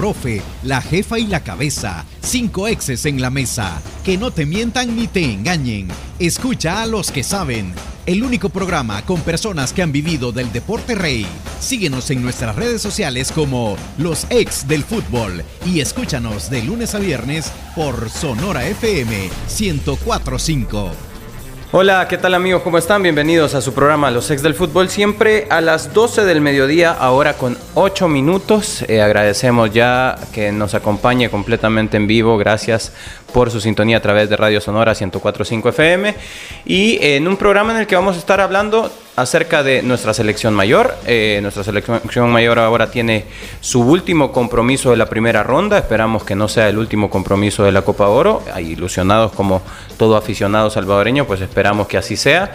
profe, la jefa y la cabeza. Cinco exes en la mesa. Que no te mientan ni te engañen. Escucha a los que saben. El único programa con personas que han vivido del deporte rey. Síguenos en nuestras redes sociales como Los Ex del Fútbol y escúchanos de lunes a viernes por Sonora FM 1045. Hola, ¿qué tal amigos? ¿Cómo están? Bienvenidos a su programa Los Ex del Fútbol, siempre a las 12 del mediodía, ahora con 8 minutos. Eh, agradecemos ya que nos acompañe completamente en vivo, gracias por su sintonía a través de Radio Sonora 1045 FM y en un programa en el que vamos a estar hablando acerca de nuestra selección mayor. Eh, nuestra selección mayor ahora tiene su último compromiso de la primera ronda. Esperamos que no sea el último compromiso de la Copa Oro. Ilusionados como todo aficionado salvadoreño, pues esperamos que así sea.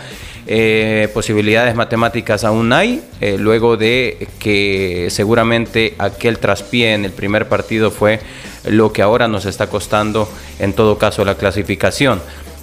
Eh, posibilidades matemáticas aún hay, eh, luego de que seguramente aquel traspié en el primer partido fue lo que ahora nos está costando en todo caso la clasificación.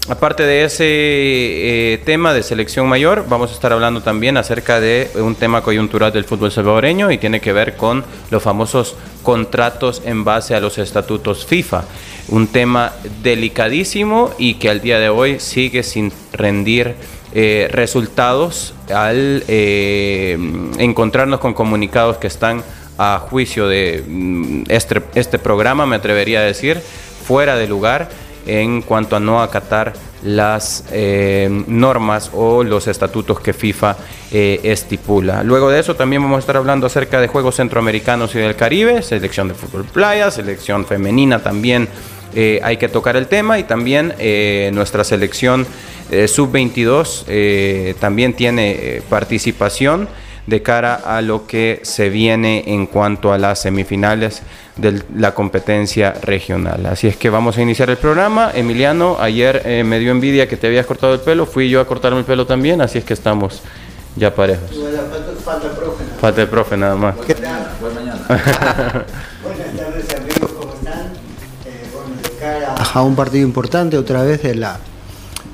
Aparte de ese eh, tema de selección mayor, vamos a estar hablando también acerca de un tema coyuntural del fútbol salvadoreño y tiene que ver con los famosos contratos en base a los estatutos FIFA. Un tema delicadísimo y que al día de hoy sigue sin rendir eh, resultados al eh, encontrarnos con comunicados que están a juicio de mm, este, este programa, me atrevería a decir, fuera de lugar en cuanto a no acatar las eh, normas o los estatutos que FIFA estipula. Luego de eso también vamos a estar hablando acerca de Juegos Centroamericanos y del Caribe, selección de fútbol playa, selección femenina también hay que tocar el tema y también nuestra selección sub-22 también tiene participación de cara a lo que se viene en cuanto a las semifinales de la competencia regional. Así es que vamos a iniciar el programa. Emiliano, ayer eh, me dio envidia que te habías cortado el pelo, fui yo a cortarme el pelo también, así es que estamos ya parejos. Falta el profe. Falta el profe nada más. Buenas tardes amigos, ¿cómo están? Eh, bueno, de cara a un partido importante otra vez de la,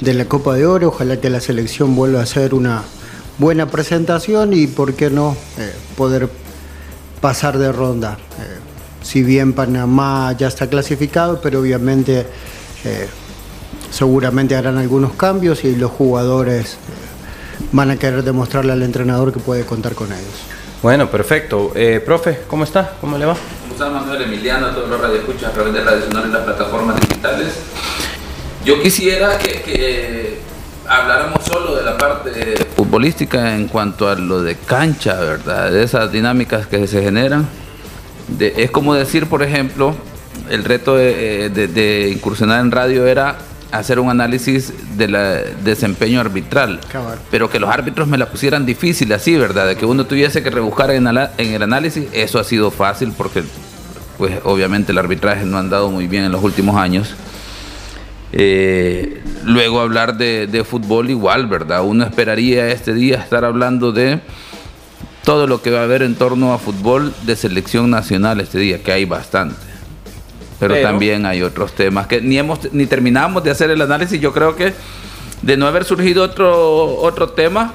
de la Copa de Oro, ojalá que la selección vuelva a hacer una buena presentación y por qué no eh, poder pasar de ronda. Eh, si bien Panamá ya está clasificado, pero obviamente eh, seguramente harán algunos cambios y los jugadores van a querer demostrarle al entrenador que puede contar con ellos. Bueno, perfecto. profe, ¿cómo está? ¿Cómo le va? ¿Cómo está Manuel Emiliano, a todos los radioescuchas a través de Radio Sonora y las plataformas digitales? Yo quisiera que habláramos solo de la parte futbolística en cuanto a lo de cancha, ¿verdad? De esas dinámicas que se generan. es como decir, por ejemplo, el reto de, incursionar en radio era hacer un análisis del desempeño arbitral, pero que los árbitros me la pusieran difícil así, ¿verdad? De que uno tuviese que rebuscar en, en el análisis, eso ha sido fácil porque, pues, obviamente el arbitraje no ha andado muy bien en los últimos años. Eh, luego hablar de, fútbol igual, ¿verdad? Uno esperaría este día estar hablando de todo lo que va a haber en torno a fútbol de selección nacional este día, que hay bastante. Pero, también hay otros temas que ni hemos ni terminamos de hacer el análisis. Yo creo que de no haber surgido otro otro tema,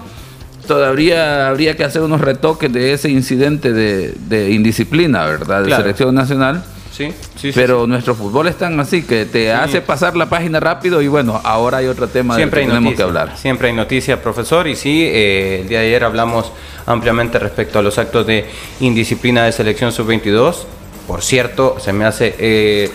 todavía habría que hacer unos retoques de ese incidente de, indisciplina, ¿verdad? De selección nacional Sí, sí, Pero nuestro fútbol es tan así que te hace pasar la página rápido y bueno, ahora hay otro tema Siempre que tenemos que hablar. Siempre hay noticias, profesor, y sí, eh, el día de ayer hablamos ampliamente respecto a los actos de indisciplina de selección sub-22 por cierto, se me hace... Eh,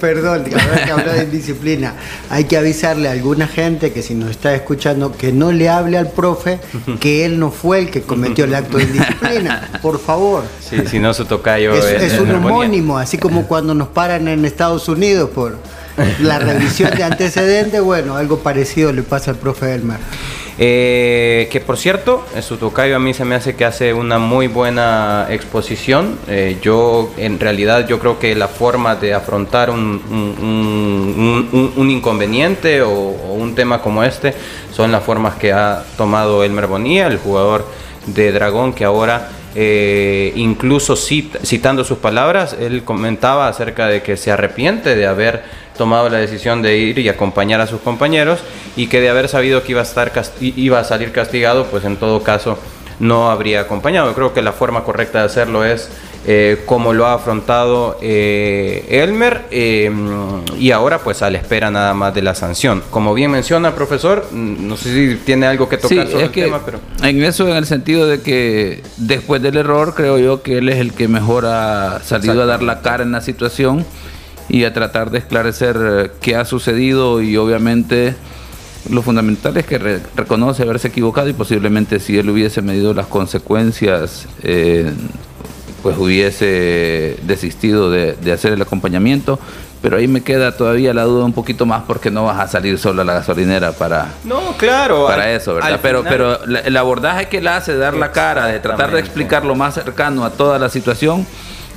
perdón, ahora que habla de indisciplina, hay que avisarle a alguna gente que si nos está escuchando que no le hable al profe que él no fue el que cometió el acto de indisciplina, por favor. Sí, si no su tocayo... Es, es un homónimo, así como cuando nos paran en Estados Unidos por la revisión de antecedentes, bueno, algo parecido le pasa al profe Elmer. Eh, que por cierto, su tocayo a mí se me hace que hace una muy buena exposición. Eh, yo, en realidad, yo creo que la forma de afrontar un, un, inconveniente o, un tema como este son las formas que ha tomado Elmer Bonilla, el jugador de Dragón, que ahora eh, incluso citando sus palabras, él comentaba acerca de que se arrepiente de haber tomado la decisión de ir y acompañar a sus compañeros y que de haber sabido que iba a, estar iba a salir castigado, pues en todo caso no habría acompañado. Creo que la forma correcta de hacerlo es eh, como lo ha afrontado eh, Elmer eh, y ahora pues a la espera nada más de la sanción. Como bien menciona profesor, mm, no sé si tiene algo que tocar sobre el tema, pero... En eso, en el sentido de que después del error, creo yo que él es el que mejor ha salido a dar la cara en la situación y a tratar de esclarecer qué ha sucedido y obviamente lo fundamental es que reconoce haberse equivocado y posiblemente si él hubiese medido las consecuencias pues hubiese desistido de, hacer el acompañamiento. Pero ahí me queda todavía la duda un poquito más porque no vas a salir solo a la gasolinera para, no, claro, para eso, ¿verdad? Pero, pero el abordaje que él hace, dar la cara, de tratar de explicar lo más cercano a toda la situación,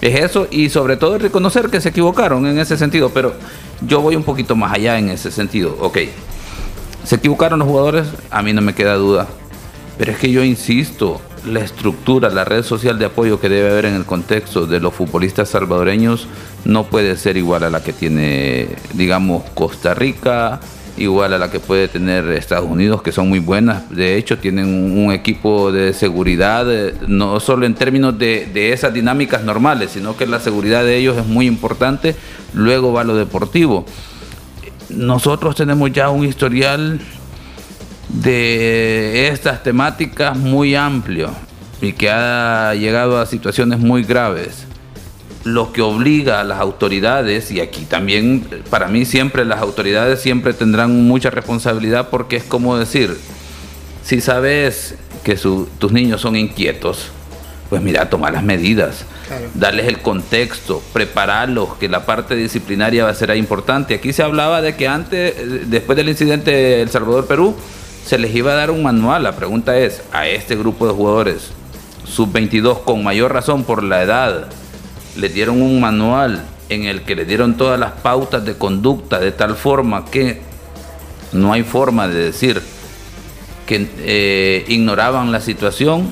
es eso y sobre todo reconocer que se equivocaron en ese sentido. Pero yo voy un poquito más allá en ese sentido. Ok, se equivocaron los jugadores, a mí no me queda duda. Pero es que yo insisto, la estructura, la red social de apoyo que debe haber en el contexto de los futbolistas salvadoreños no puede ser igual a la que tiene, digamos, Costa Rica, igual a la que puede tener Estados Unidos, que son muy buenas. De hecho, tienen un equipo de seguridad, eh, no solo en términos de, de esas dinámicas normales, sino que la seguridad de ellos es muy importante. Luego va lo deportivo. Nosotros tenemos ya un historial de estas temáticas muy amplio y que ha llegado a situaciones muy graves. Lo que obliga a las autoridades, y aquí también para mí siempre las autoridades siempre tendrán mucha responsabilidad porque es como decir, si sabes que tus niños son inquietos, pues mira, toma las medidas, darles el contexto, prepararlos, que la parte disciplinaria va a ser importante. Aquí se hablaba de que antes, después del incidente de El Salvador-Perú, se les iba a dar un manual. La pregunta es, a este grupo de jugadores, sub-22, con mayor razón por la edad, le dieron un manual en el que le dieron todas las pautas de conducta de tal forma que no hay forma de decir que eh, ignoraban la situación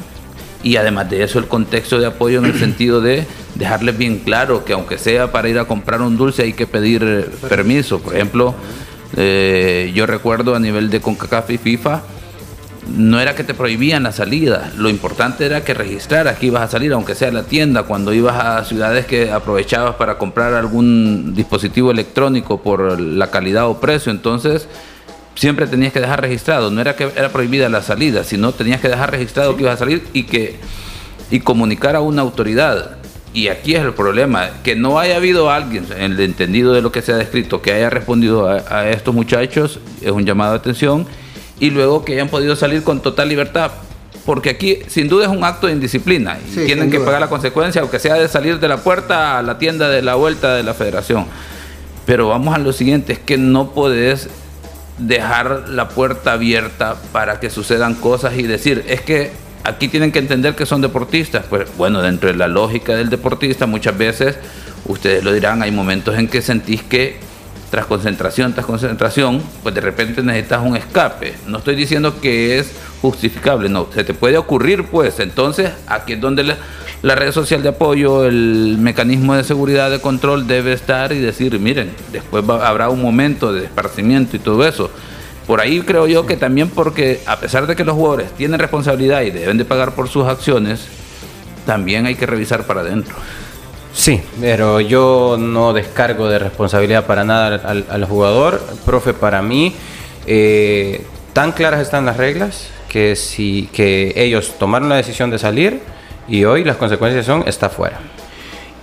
y además de eso el contexto de apoyo en el sentido de dejarles bien claro que aunque sea para ir a comprar un dulce hay que pedir permiso. Por ejemplo, eh, yo recuerdo a nivel de CONCACAF y FIFA, no era que te prohibían la salida, lo importante era que registraras que ibas a salir, aunque sea a la tienda, cuando ibas a ciudades que aprovechabas para comprar algún dispositivo electrónico por la calidad o precio, entonces siempre tenías que dejar registrado, no era que era prohibida la salida, sino tenías que dejar registrado que ibas a salir y que y comunicar a una autoridad y aquí es el problema, que no haya habido alguien, en el entendido de lo que se ha descrito, que haya respondido a, estos muchachos, es un llamado de atención, y luego que hayan podido salir con total libertad, porque aquí sin duda es un acto de indisciplina y tienen que pagar la consecuencia, aunque sea de salir de la puerta a la tienda de la vuelta de la federación. Pero vamos a lo siguiente, es que no puedes dejar la puerta abierta para que sucedan cosas y decir, es que aquí tienen que entender que son deportistas. Pues bueno, dentro de la lógica del deportista, muchas veces, ustedes lo dirán, hay momentos en que sentís que tras concentración, tras concentración, pues de repente necesitas un escape. No estoy diciendo que es justificable, no, se te puede ocurrir, pues entonces aquí es donde la, red social de apoyo, el mecanismo de seguridad, de control debe estar y decir, miren, después habrá un momento de esparcimiento y todo eso por ahí creo yo que también porque a pesar de que los jugadores tienen responsabilidad y deben de pagar por sus acciones, también hay que revisar para adentro. Sí, pero yo no descargo de responsabilidad para nada al, jugador. Profe, para mí, eh, tan claras están las reglas que, si, que ellos tomaron la decisión de salir y hoy las consecuencias son está fuera.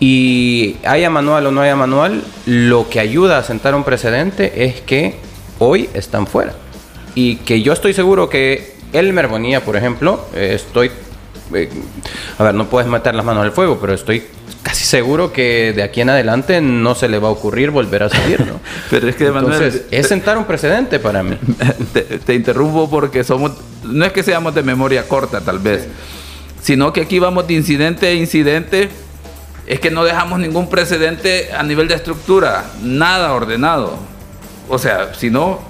Y haya manual o no haya manual, lo que ayuda a sentar un precedente es que hoy están fuera. Y que yo estoy seguro que Elmer Bonilla, por ejemplo, eh, estoy... Eh, a ver, no puedes meter las manos al fuego, pero estoy casi seguro que de aquí en adelante no se le va a ocurrir volver a salir, ¿no? pero es que, Entonces, es sentar un precedente para mí. Te, interrumpo porque somos... No es que seamos de memoria corta, tal vez, sino que aquí vamos de incidente a incidente es que no dejamos ningún precedente a nivel de estructura, nada ordenado. O sea, si no,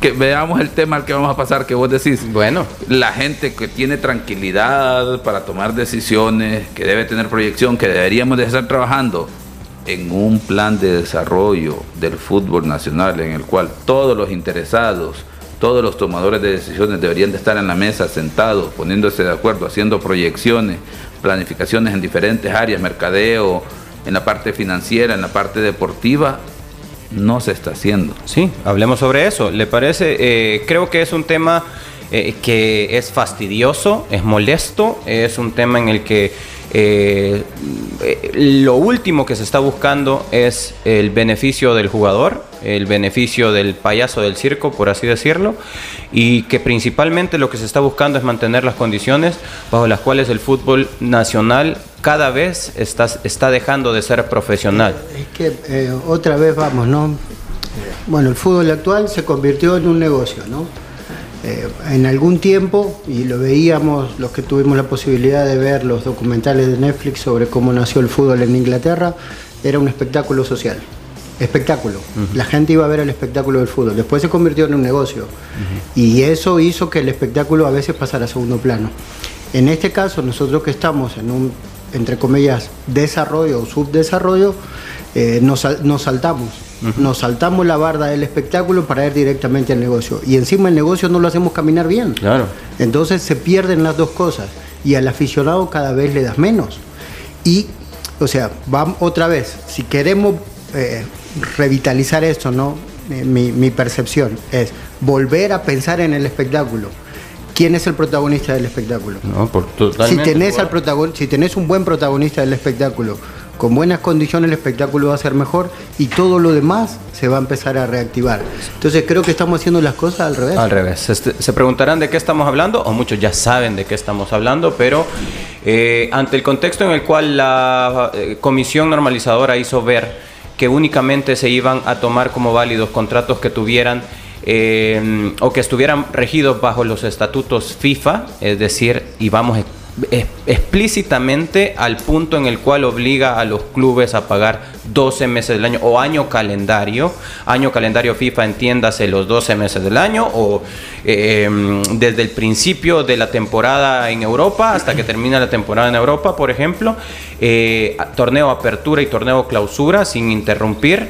que veamos el tema al que vamos a pasar, que vos decís. Bueno. La gente que tiene tranquilidad para tomar decisiones, que debe tener proyección, que deberíamos de estar trabajando en un plan de desarrollo del fútbol nacional en el cual todos los interesados, todos los tomadores de decisiones deberían de estar en la mesa sentados, poniéndose de acuerdo, haciendo proyecciones planificaciones en diferentes áreas, mercadeo, en la parte financiera, en la parte deportiva, no se está haciendo. Sí, hablemos sobre eso. ¿Le parece? Eh, creo que es un tema eh, que es fastidioso, es molesto, es un tema en el que eh, lo último que se está buscando es el beneficio del jugador, el beneficio del payaso del circo, por así decirlo, y que principalmente lo que se está buscando es mantener las condiciones bajo las cuales el fútbol nacional cada vez está, está dejando de ser profesional. Es que eh, otra vez vamos, ¿no? Bueno, el fútbol actual se convirtió en un negocio, ¿no? Eh, en algún tiempo, y lo veíamos los que tuvimos la posibilidad de ver los documentales de Netflix sobre cómo nació el fútbol en Inglaterra, era un espectáculo social. Espectáculo. La gente iba a ver el espectáculo del fútbol. Después se convirtió en un negocio. Y eso hizo que el espectáculo a veces pasara a segundo plano. En este caso, nosotros que estamos en un, entre comillas, desarrollo o subdesarrollo, eh, nos, nos saltamos nos saltamos la barda del espectáculo para ir directamente al negocio. Y encima el negocio no lo hacemos caminar bien. Claro. Entonces se pierden las dos cosas. Y al aficionado cada vez le das menos. Y, o sea, vamos otra vez, si queremos eh, revitalizar esto, ¿no? Eh, mi, percepción es volver a pensar en el espectáculo. ¿Quién es el protagonista del espectáculo? No, por si tenés, al si tenés un buen protagonista del espectáculo, con buenas condiciones el espectáculo va a ser mejor y todo lo demás se va a empezar a reactivar. Entonces creo que estamos haciendo las cosas al revés. Al revés. Este, se preguntarán de qué estamos hablando, o muchos ya saben de qué estamos hablando, pero eh, ante el contexto en el cual la eh, comisión normalizadora hizo ver que únicamente se iban a tomar como válidos contratos que tuvieran eh, o que estuvieran regidos bajo los estatutos FIFA, es decir, y vamos explícitamente al punto en el cual obliga a los clubes a pagar 12 meses del año o año calendario, año calendario FIFA entiéndase los 12 meses del año o em, desde el principio de la temporada en Europa hasta que termina la temporada en Europa, por ejemplo, eh, torneo apertura y torneo clausura sin interrumpir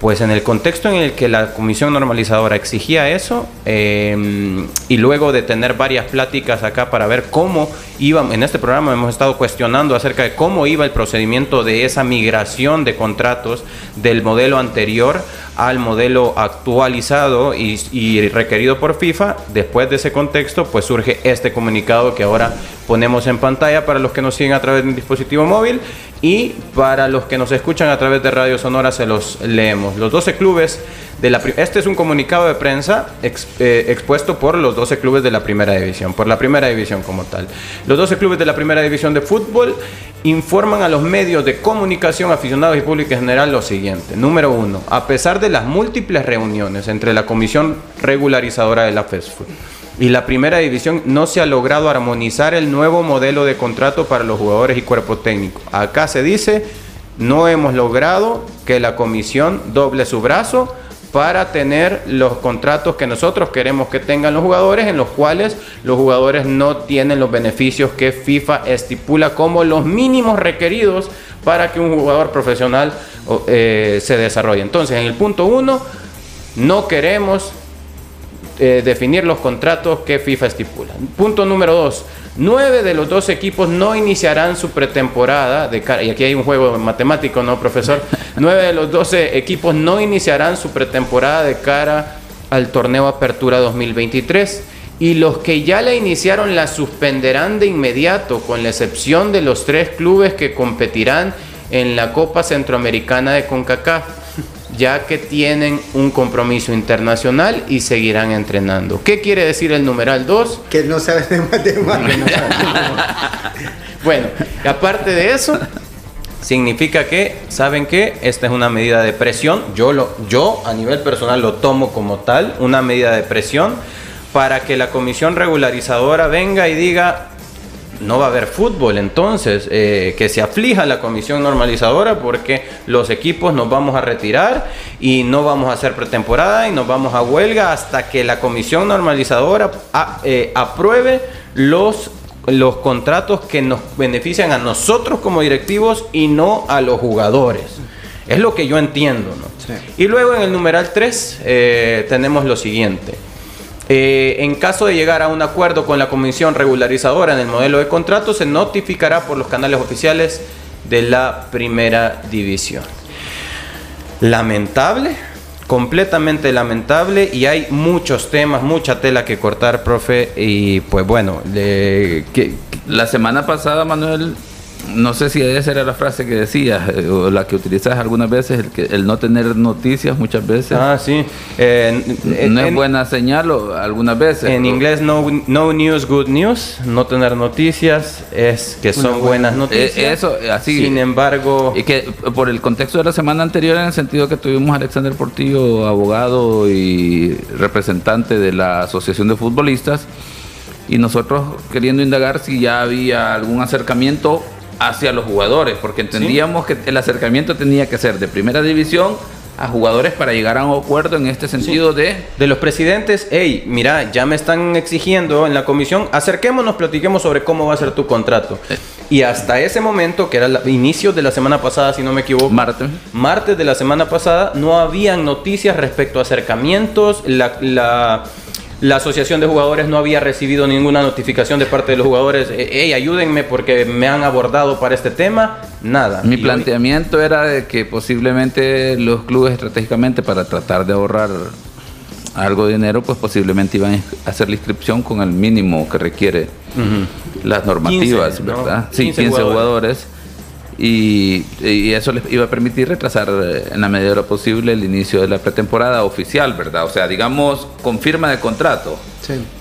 pues en el contexto en el que la comisión normalizadora exigía eso, em, y luego de tener varias pláticas acá para ver cómo iba, en este programa hemos estado cuestionando acerca de cómo iba el procedimiento de esa migración de contratos del modelo anterior al modelo actualizado y, y requerido por FIFA, después de ese contexto, pues surge este comunicado que ahora ponemos en pantalla para los que nos siguen a través de un dispositivo móvil y para los que nos escuchan a través de Radio Sonora se los leemos. Los 12 clubes de la este es un comunicado de prensa eh, expuesto por los 12 clubes de la Primera División, por la Primera División como tal. Los 12 clubes de la Primera División de fútbol informan a los medios de comunicación, aficionados y público en general lo siguiente. Número uno, a pesar de las múltiples reuniones entre la Comisión Regularizadora de la FESFUT y la primera división no se ha logrado armonizar el nuevo modelo de contrato para los jugadores y cuerpo técnico. Acá se dice, no hemos logrado que la comisión doble su brazo para tener los contratos que nosotros queremos que tengan los jugadores, en los cuales los jugadores no tienen los beneficios que FIFA estipula como los mínimos requeridos para que un jugador profesional eh, se desarrolle. Entonces, en el punto uno, no queremos eh, definir los contratos que FIFA estipula. Punto número dos. Nueve de los dos equipos no iniciarán su pretemporada de y aquí hay un juego matemático, ¿no, profesor? Nueve de los doce equipos no iniciarán su pretemporada de cara al torneo Apertura 2023 y los que ya la iniciaron la suspenderán de inmediato, con la excepción de los tres clubes que competirán en la Copa Centroamericana de CONCACAF ya que tienen un compromiso internacional y seguirán entrenando. ¿Qué quiere decir el numeral 2? Que no sabes de matemáticas. bueno, aparte de eso, significa que, ¿saben qué? Esta es una medida de presión. Yo, lo, yo a nivel personal lo tomo como tal, una medida de presión para que la comisión regularizadora venga y diga, no va a haber fútbol entonces, eh, que se aflija la comisión normalizadora porque los equipos nos vamos a retirar y no vamos a hacer pretemporada y nos vamos a huelga hasta que la comisión normalizadora eh, apruebe los, los contratos que nos benefician a nosotros como directivos y no a los jugadores. Es lo que yo entiendo. ¿no? Y luego en el numeral 3 eh, tenemos lo siguiente. Eh, en caso de llegar a un acuerdo con la comisión regularizadora en el modelo de contrato, se notificará por los canales oficiales de la primera división. Lamentable, completamente lamentable y hay muchos temas, mucha tela que cortar, profe. Y pues bueno, la semana pasada, Manuel, no sé si esa era la frase que decías eh, o la que utilizas algunas veces, el, que, el no tener noticias muchas veces. Ah, sí. Eh, no es buena señal algunas veces. En inglés, no, no news, good news. No tener noticias es que son buenas noticias. Eh, eso, así. Sin embargo. Y que por el contexto de la semana anterior, en el sentido que tuvimos a Alexander Portillo, abogado y representante de la Asociación de Futbolistas, y nosotros queriendo indagar si ya había algún acercamiento hacia los jugadores, porque entendíamos que el acercamiento tenía que ser de primera división a jugadores para llegar a un acuerdo en este sentido de... De los presidentes, hey, mira, ya me están exigiendo en la comisión, acerquémonos, platiquemos sobre cómo va a ser tu contrato. Eh. Y hasta ese momento, que era el inicio de la semana pasada, si no me equivoco, martes, martes de la semana pasada, no habían noticias respecto a acercamientos, la la asociación de jugadores no había recibido ninguna notificación de parte de los jugadores, hey, ayúdenme porque me han abordado para este tema, nada. Mi planteamiento era de que posiblemente los clubes estratégicamente para tratar de ahorrar algo de dinero, pues posiblemente iban a hacer la inscripción con el mínimo que requiere las normativas, ¿verdad? Sí, 15, jugadores y, eso les iba a permitir retrasar eh, en la medida de lo posible el inicio de la pretemporada oficial, ¿verdad? O sea, digamos, con firma de contrato,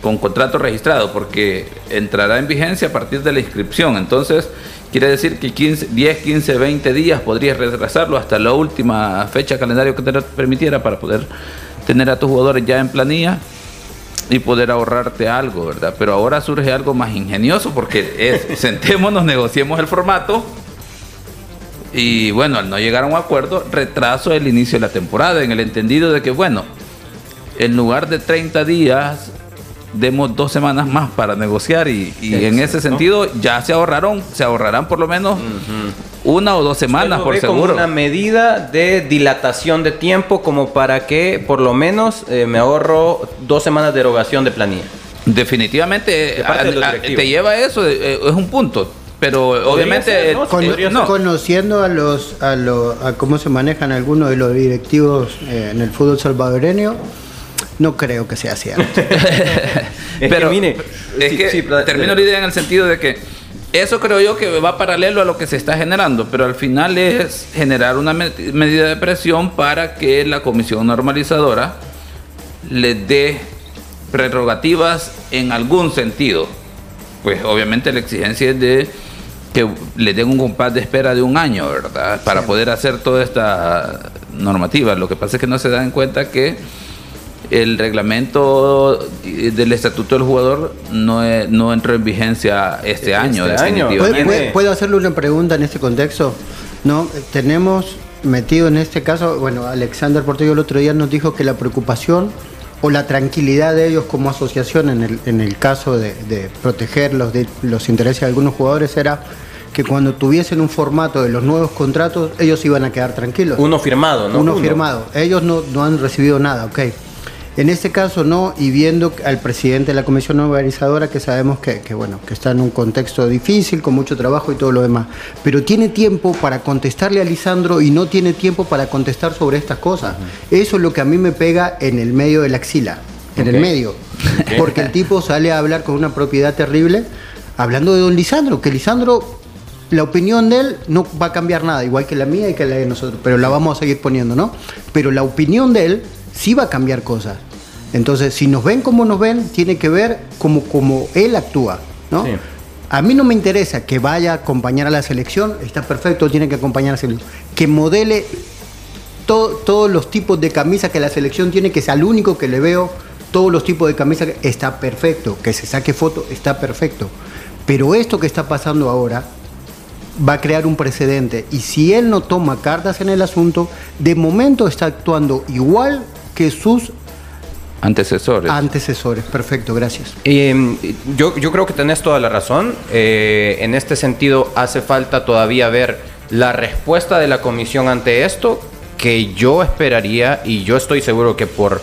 con contrato registrado, porque entrará en vigencia a partir de la inscripción. Entonces, quiere decir que 15, 10, 15, 20 días podrías retrasarlo hasta la última fecha calendario que te permitiera para poder tener a tus jugadores ya en planilla y poder ahorrarte algo, ¿verdad? Pero ahora surge algo más ingenioso porque es, sentémonos, negociemos el formato y bueno, al no llegar a un acuerdo, retraso el inicio de la temporada, en el entendido de que, bueno, en lugar de 30 días, demos dos semanas más para negociar y, en ese sentido ya se ahorraron, se ahorrarán por lo menos una o dos semanas por seguro. Como una medida de dilatación de tiempo como para que por lo menos eh, me ahorro dos semanas de erogación de planilla. Definitivamente te lleva eso, eh, es un punto pero obviamente conociendo a los a, a cómo se manejan algunos de los directivos eh, en el fútbol salvadoreño no creo que sea cierto. Pero mire es que termino la idea en el sentido de que eso creo yo que va paralelo a lo que se está generando, pero al final es generar una medida de presión para que la comisión normalizadora le dé prerrogativas en algún sentido. Pues obviamente la exigencia es de que le den un compás de espera de un año, ¿verdad? Para poder hacer toda esta normativa. Lo que pasa es que no se dan cuenta que el reglamento del estatuto del jugador no, no entró en vigencia este, este año, definitivamente. ¿Puedo hacerle una pregunta en este contexto? No, tenemos metido en este caso, bueno, Alexander Portillo el otro día nos dijo que la preocupación o la tranquilidad de ellos como asociación en el, en el caso de, de proteger los, de, los intereses de algunos jugadores era que cuando tuviesen un formato de los nuevos contratos, ellos iban a quedar tranquilos. Uno firmado, ¿no? Uno, firmado. Ellos no, no han recibido nada, ok. En este caso no, y viendo al presidente de la comisión organizadora, que sabemos que, bueno, que está en un contexto difícil, con mucho trabajo y todo lo demás, pero tiene tiempo para contestarle a Lisandro y no tiene tiempo para contestar sobre estas cosas. Eso es lo que a mí me pega en el medio de la axila, en el medio, porque el tipo sale a hablar con una propiedad terrible, hablando de don Lisandro, que Lisandro la opinión de él no va a cambiar nada, igual que la mía y que la de nosotros, pero la vamos a seguir poniendo, ¿no? Pero la opinión de él sí va a cambiar cosas. Entonces, si nos ven como nos ven, tiene que ver como, como él actúa, ¿no? A mí no me interesa que vaya a acompañar a la selección, está perfecto, tiene que acompañar a la selección. Que modele todos los tipos de camisa que la selección tiene, que sea el único que le veo todos los tipos de camisas, está perfecto. Que se saque foto, está perfecto. Pero esto que está pasando ahora va a crear un precedente. Y si él no toma cartas en el asunto, de momento está actuando igual que sus Antecesores. Antecesores, perfecto, gracias. Em, yo, yo, creo que tenés toda la razón. Eh, en este sentido, hace falta todavía ver la respuesta de la comisión ante esto, que yo esperaría y yo estoy seguro que por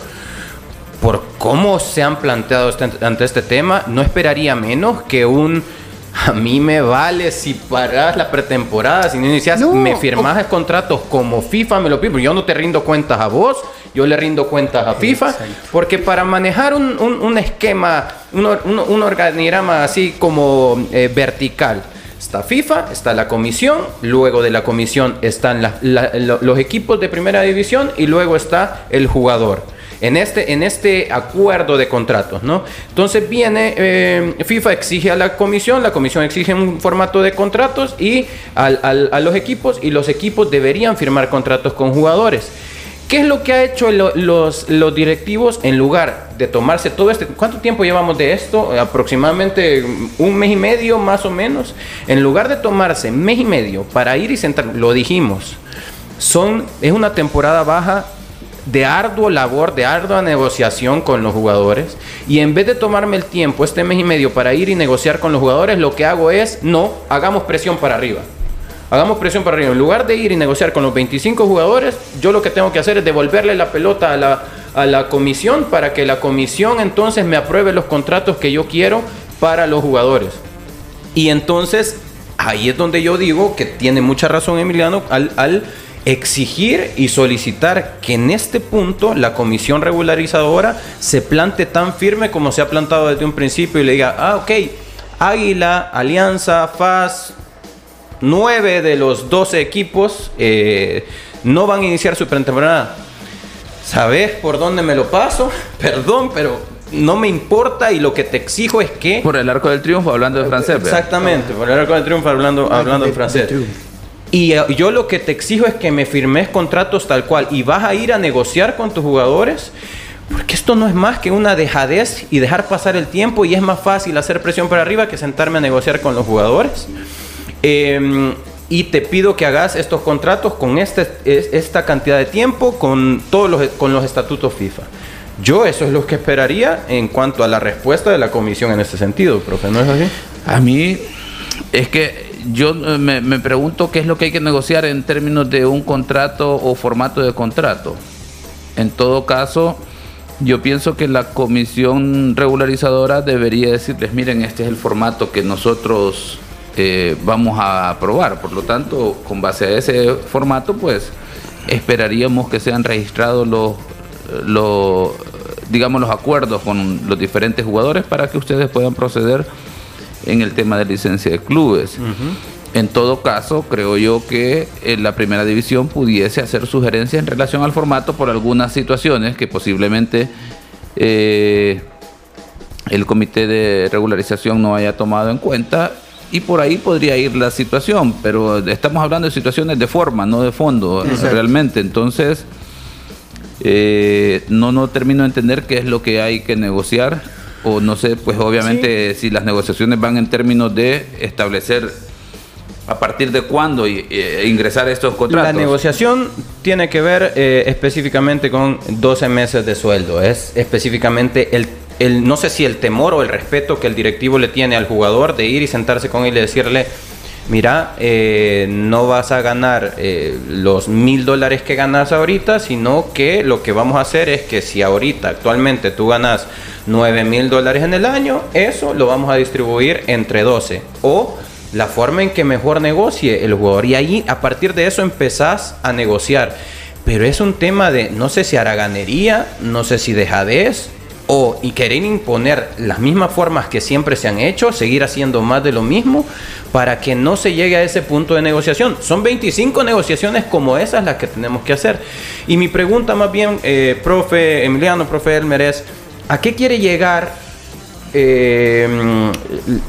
por cómo se han planteado este, ante este tema, no esperaría menos que un a mí me vale si paras la pretemporada, si no inicias, me firmas contratos como FIFA, me lo pido. Yo no te rindo cuentas a vos, yo le rindo cuentas a FIFA, porque para manejar un, un, esquema, un, un, organigrama así como eh, vertical, está FIFA, está la comisión, luego de la comisión están los equipos de primera división y luego está el jugador en este, en este acuerdo de contratos, ¿no? Entonces viene, eh, FIFA exige a la comisión, la comisión exige un formato de contratos y a los equipos y los equipos deberían firmar contratos con jugadores. ¿Qué es lo que ha hecho los, directivos en lugar de tomarse todo este... ¿Cuánto tiempo llevamos de esto? Aproximadamente un mes y medio más o menos. En lugar de tomarse mes y medio para ir y sentar, lo dijimos, son, es una temporada baja de arduo labor, de ardua negociación con los jugadores. Y en vez de tomarme el tiempo, este mes y medio, para ir y negociar con los jugadores, lo que hago es, no, hagamos presión para arriba. Hagamos presión para arriba. En lugar de ir y negociar con los 25 jugadores, yo lo que tengo que hacer es devolverle la pelota a la, a la comisión para que la comisión entonces me apruebe los contratos que yo quiero para los jugadores. Y entonces, ahí es donde yo digo que tiene mucha razón Emiliano al, al exigir y solicitar que en este punto la comisión regularizadora se plante tan firme como se ha plantado desde un principio y le diga, ah, ok, Águila, Alianza, FAS, nueve de los 12 equipos eh, no van a iniciar su pretemporada. ¿Sabes por dónde me lo paso? Perdón, pero no me importa y lo que te exijo es que... Por el arco del triunfo, hablando de francés. Exactamente, por el arco del triunfo, hablando, hablando en francés. Y eh, yo lo que te exijo es que me firmes contratos tal cual y vas a ir a negociar con tus jugadores. Porque esto no es más que una dejadez y dejar pasar el tiempo y es más fácil hacer presión para arriba que sentarme a negociar con los jugadores. Em, y te pido que hagas estos contratos con este, esta cantidad de tiempo, con todos los, con los estatutos FIFA. Yo eso es lo que esperaría en cuanto a la respuesta de la comisión en este sentido, profe, ¿no es así? A mí es que yo eh, me, pregunto qué es lo que hay que negociar en términos de un contrato o formato de contrato. En todo caso, yo pienso que la comisión regularizadora debería decirles, miren, este es el formato que nosotros eh, vamos a aprobar. Por lo tanto, con base a ese formato, pues esperaríamos que sean registrados los, los digamos, los acuerdos con los diferentes jugadores para que ustedes puedan proceder en el tema de licencia de clubes. En todo caso, creo yo que en la primera división pudiese hacer sugerencias en relación al formato por algunas situaciones que posiblemente eh, el comité de regularización no haya tomado en cuenta y por ahí podría ir la situación, pero estamos hablando de situaciones de forma, no de fondo, realmente. Entonces, eh, no, no termino de entender qué es lo que hay que negociar o no sé, pues obviamente si las negociaciones van en términos de establecer a partir de cuándo e ingresar estos contratos. La negociación tiene que ver eh, específicamente con 12 meses de sueldo. Es específicamente el, el, no sé si el temor o el respeto que el directivo le tiene al jugador de ir y sentarse con él y decirle, mira, eh, no vas a ganar eh, los mil dólares que ganas ahorita, sino que lo que vamos a hacer es que si ahorita actualmente tú ganas 9 mil dólares en el año, eso lo vamos a distribuir entre 12. O la forma en que mejor negocie el jugador. Y ahí, a partir de eso, empezás a negociar. Pero es un tema de, no sé si haraganería, no sé si dejadez, o y querer imponer las mismas formas que siempre se han hecho, seguir haciendo más de lo mismo, para que no se llegue a ese punto de negociación. Son 25 negociaciones como esas las que tenemos que hacer. Y mi pregunta más bien, eh, profe Emiliano, profe Elmer, es, ¿A qué quiere llegar eh,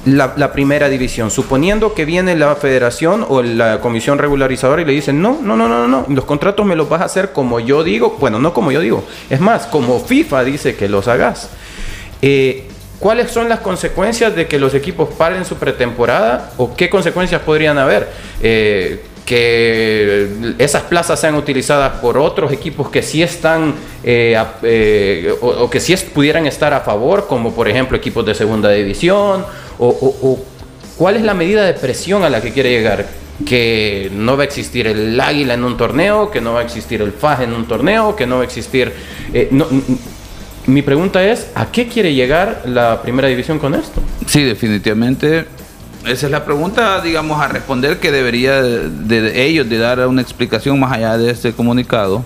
la, primera división? Suponiendo que viene la federación o la comisión regularizadora y le dicen, no, no, no, no, no, los contratos me los vas a hacer como yo digo, bueno, no como yo digo, es más, como FIFA dice que los hagas. Eh, ¿Cuáles son las consecuencias de que los equipos paren su pretemporada o qué consecuencias podrían haber? Eh, que esas plazas sean utilizadas por otros equipos que sí están eh, eh, o, que sí pudieran estar a favor, como por ejemplo equipos de segunda división, o, cuál es la medida de presión a la que quiere llegar, que no va a existir el águila en un torneo, que no va a existir el FAJ en un torneo, que no va a existir... Eh, mi pregunta es, ¿a qué quiere llegar la primera división con esto? Sí, definitivamente. Esa es la pregunta, digamos, a responder que debería de, ellos de dar una explicación más allá de este comunicado.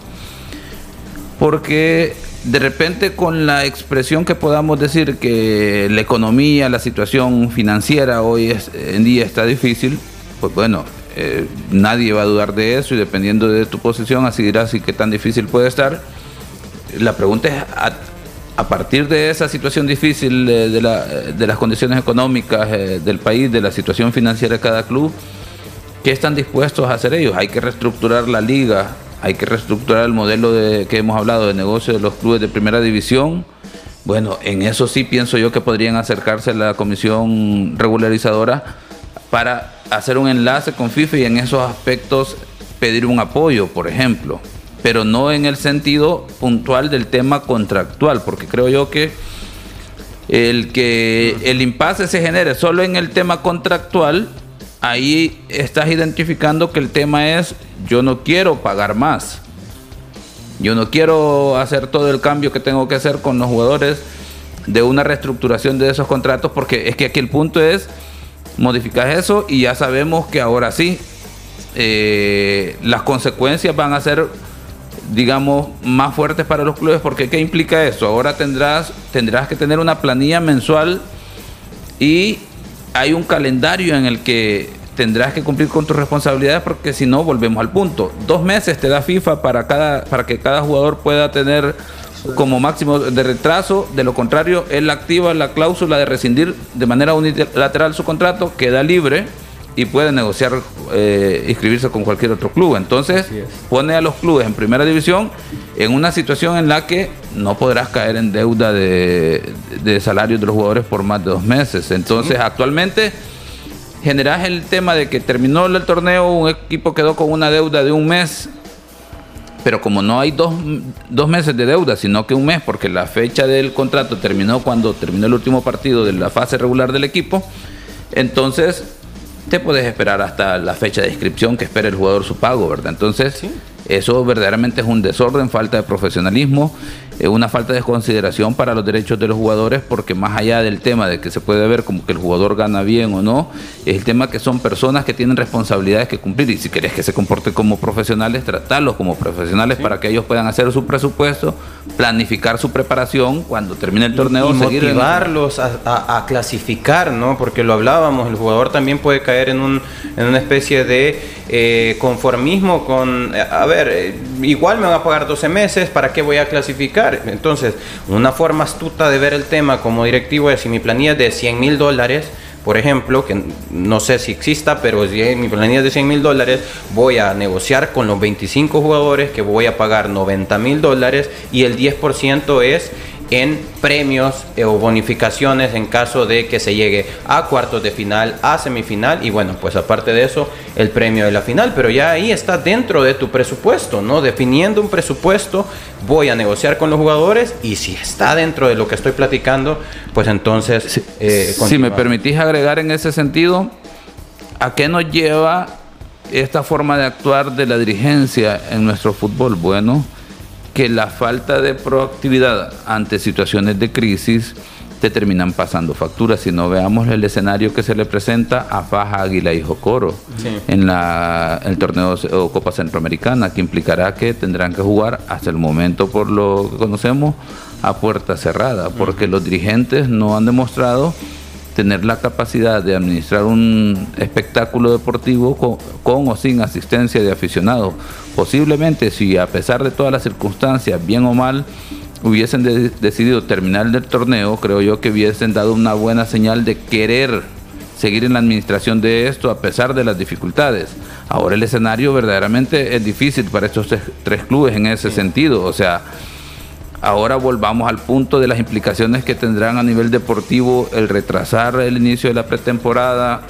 Porque de repente con la expresión que podamos decir que la economía, la situación financiera hoy en día está difícil, pues bueno, eh, nadie va a dudar de eso y dependiendo de tu posición así dirás y qué tan difícil puede estar. La pregunta es, a, partir de esa situación difícil de, las condiciones económicas eh, del país, de la situación financiera de cada club, ¿qué están dispuestos a hacer ellos? Hay que reestructurar la liga, hay que reestructurar el modelo de, que hemos hablado de negocio de los clubes de primera división. Bueno, en eso sí pienso yo que podrían acercarse a la comisión regularizadora para hacer un enlace con FIFA y en esos aspectos pedir un apoyo, por ejemplo, pero no en el sentido puntual del tema contractual, porque creo yo que el que el impasse se genere solo en el tema contractual, ahí estás identificando que el tema es yo no quiero pagar más. Yo no quiero hacer todo el cambio que tengo que hacer con los jugadores de una reestructuración de esos contratos, porque es que aquí el punto es modificas eso y ya sabemos que ahora sí, eh, las consecuencias van a ser, digamos, más fuertes para los clubes, porque ¿qué implica eso? Ahora tendrás, tendrás que tener una planilla mensual y hay un calendario en el que tendrás que cumplir con tus responsabilidades porque si no volvemos al punto. Dos meses te da FIFA para cada para que cada jugador pueda tener como máximo de retraso, de lo contrario, él activa la cláusula de rescindir de manera unilateral su contrato, queda libre y puede negociar, eh, inscribirse con cualquier otro club. Entonces, pone a los clubes en primera división en una situación en la que no podrás caer en deuda de, de salarios de los jugadores por más de dos meses. Entonces, actualmente generas el tema de que terminó el torneo, un equipo quedó con una deuda de un mes pero como no hay dos, meses de deuda, sino que un mes, porque la fecha del contrato terminó cuando terminó el último partido de la fase regular del equipo, entonces te puedes esperar hasta la fecha de inscripción que espere el jugador su pago, ¿verdad? Entonces, eso verdaderamente es un desorden, falta de profesionalismo una falta de consideración para los derechos de los jugadores, porque más allá del tema de que se puede ver como que el jugador gana bien o no, es el tema que son personas que tienen responsabilidades que cumplir y si querés que se comporten como profesionales, tratarlos como profesionales para que ellos puedan hacer su presupuesto, planificar su preparación cuando termine el torneo. Y, motivarlos a, clasificar, ¿no? Porque lo hablábamos, el jugador también puede caer en, un, en una especie de eh, conformismo con, eh, a ver, eh, igual me van a pagar 12 meses, ¿para qué voy a clasificar? Entonces, una forma astuta de ver el tema como directivo es si mi planilla es de 100 mil dólares, por ejemplo, que no sé si exista, pero si mi planilla es de 100 mil dólares, voy a negociar con los 25 jugadores que voy a pagar 90 mil dólares y el 10% es en premios eh, o bonificaciones en caso de que se llegue a cuartos de final, a semifinal y bueno, pues aparte de eso, el premio de la final, pero ya ahí está dentro de tu presupuesto, ¿no? Definiendo un presupuesto, voy a negociar con los jugadores y si está dentro de lo que estoy platicando, pues entonces... si eh, me permitís agregar en ese sentido, ¿a qué nos lleva esta forma de actuar de la dirigencia en nuestro fútbol? Bueno, que la falta de proactividad ante situaciones de crisis te terminan pasando facturas. Si no veamos el escenario que se le presenta a Faja, Águila y Jocoro en la, el torneo o Copa Centroamericana, que implicará que tendrán que jugar hasta el momento, por lo que conocemos, a puerta cerrada, porque los dirigentes no han demostrado tener la capacidad de administrar un espectáculo deportivo con, o sin asistencia de aficionados. Posiblemente si a pesar de todas las circunstancias, bien o mal, hubiesen decidido terminar el torneo, creo yo que hubiesen dado una buena señal de querer seguir en la administración de esto a pesar de las dificultades. Ahora el escenario verdaderamente es difícil para estos tres clubes en ese sentido, o sea, Ahora volvamos al punto de las implicaciones que tendrán a nivel deportivo el retrasar el inicio de la pretemporada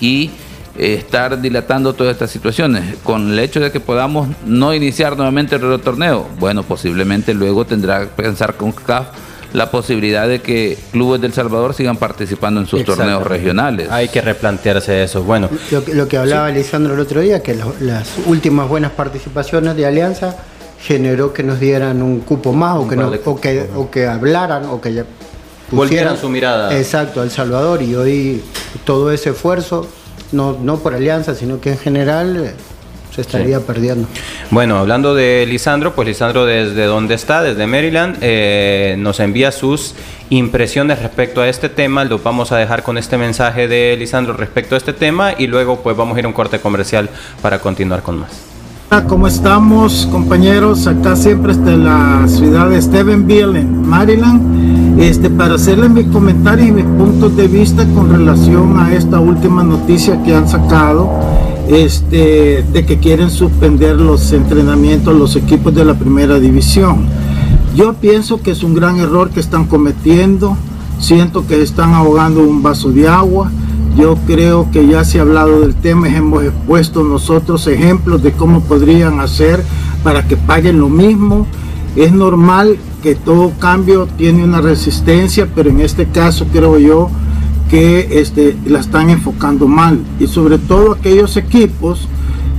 y estar dilatando todas estas situaciones. Con el hecho de que podamos no iniciar nuevamente el torneo, bueno, posiblemente luego tendrá que pensar con CAF la posibilidad de que clubes del Salvador sigan participando en sus torneos regionales. Hay que replantearse eso. Bueno, lo, que hablaba Alessandro el otro día, que las últimas buenas participaciones de Alianza generó que nos dieran un cupo más o que, no, o que, o que hablaran o que volvieran su mirada. Exacto, El Salvador y hoy todo ese esfuerzo, no, no por alianza, sino que en general eh, se estaría perdiendo. Bueno, hablando de Lisandro, pues Lisandro desde donde está, desde Maryland, eh, nos envía sus impresiones respecto a este tema. Lo vamos a dejar con este mensaje de Lisandro respecto a este tema y luego pues vamos a ir a un corte comercial para continuar con más. ¿Cómo estamos compañeros? Acá siempre desde la ciudad de Stephenville, en Maryland, este, para hacerles mis comentarios y mis puntos de vista con relación a esta última noticia que han sacado, este, de que quieren suspender los entrenamientos los equipos de la primera división. Yo pienso que es un gran error que están cometiendo, siento que están ahogando un vaso de agua yo creo que ya se ha hablado del tema, hemos expuesto nosotros ejemplos de cómo podrían hacer para que paguen lo mismo. Es normal que todo cambio tiene una resistencia, pero en este caso creo yo que este, la están enfocando mal. Y sobre todo aquellos equipos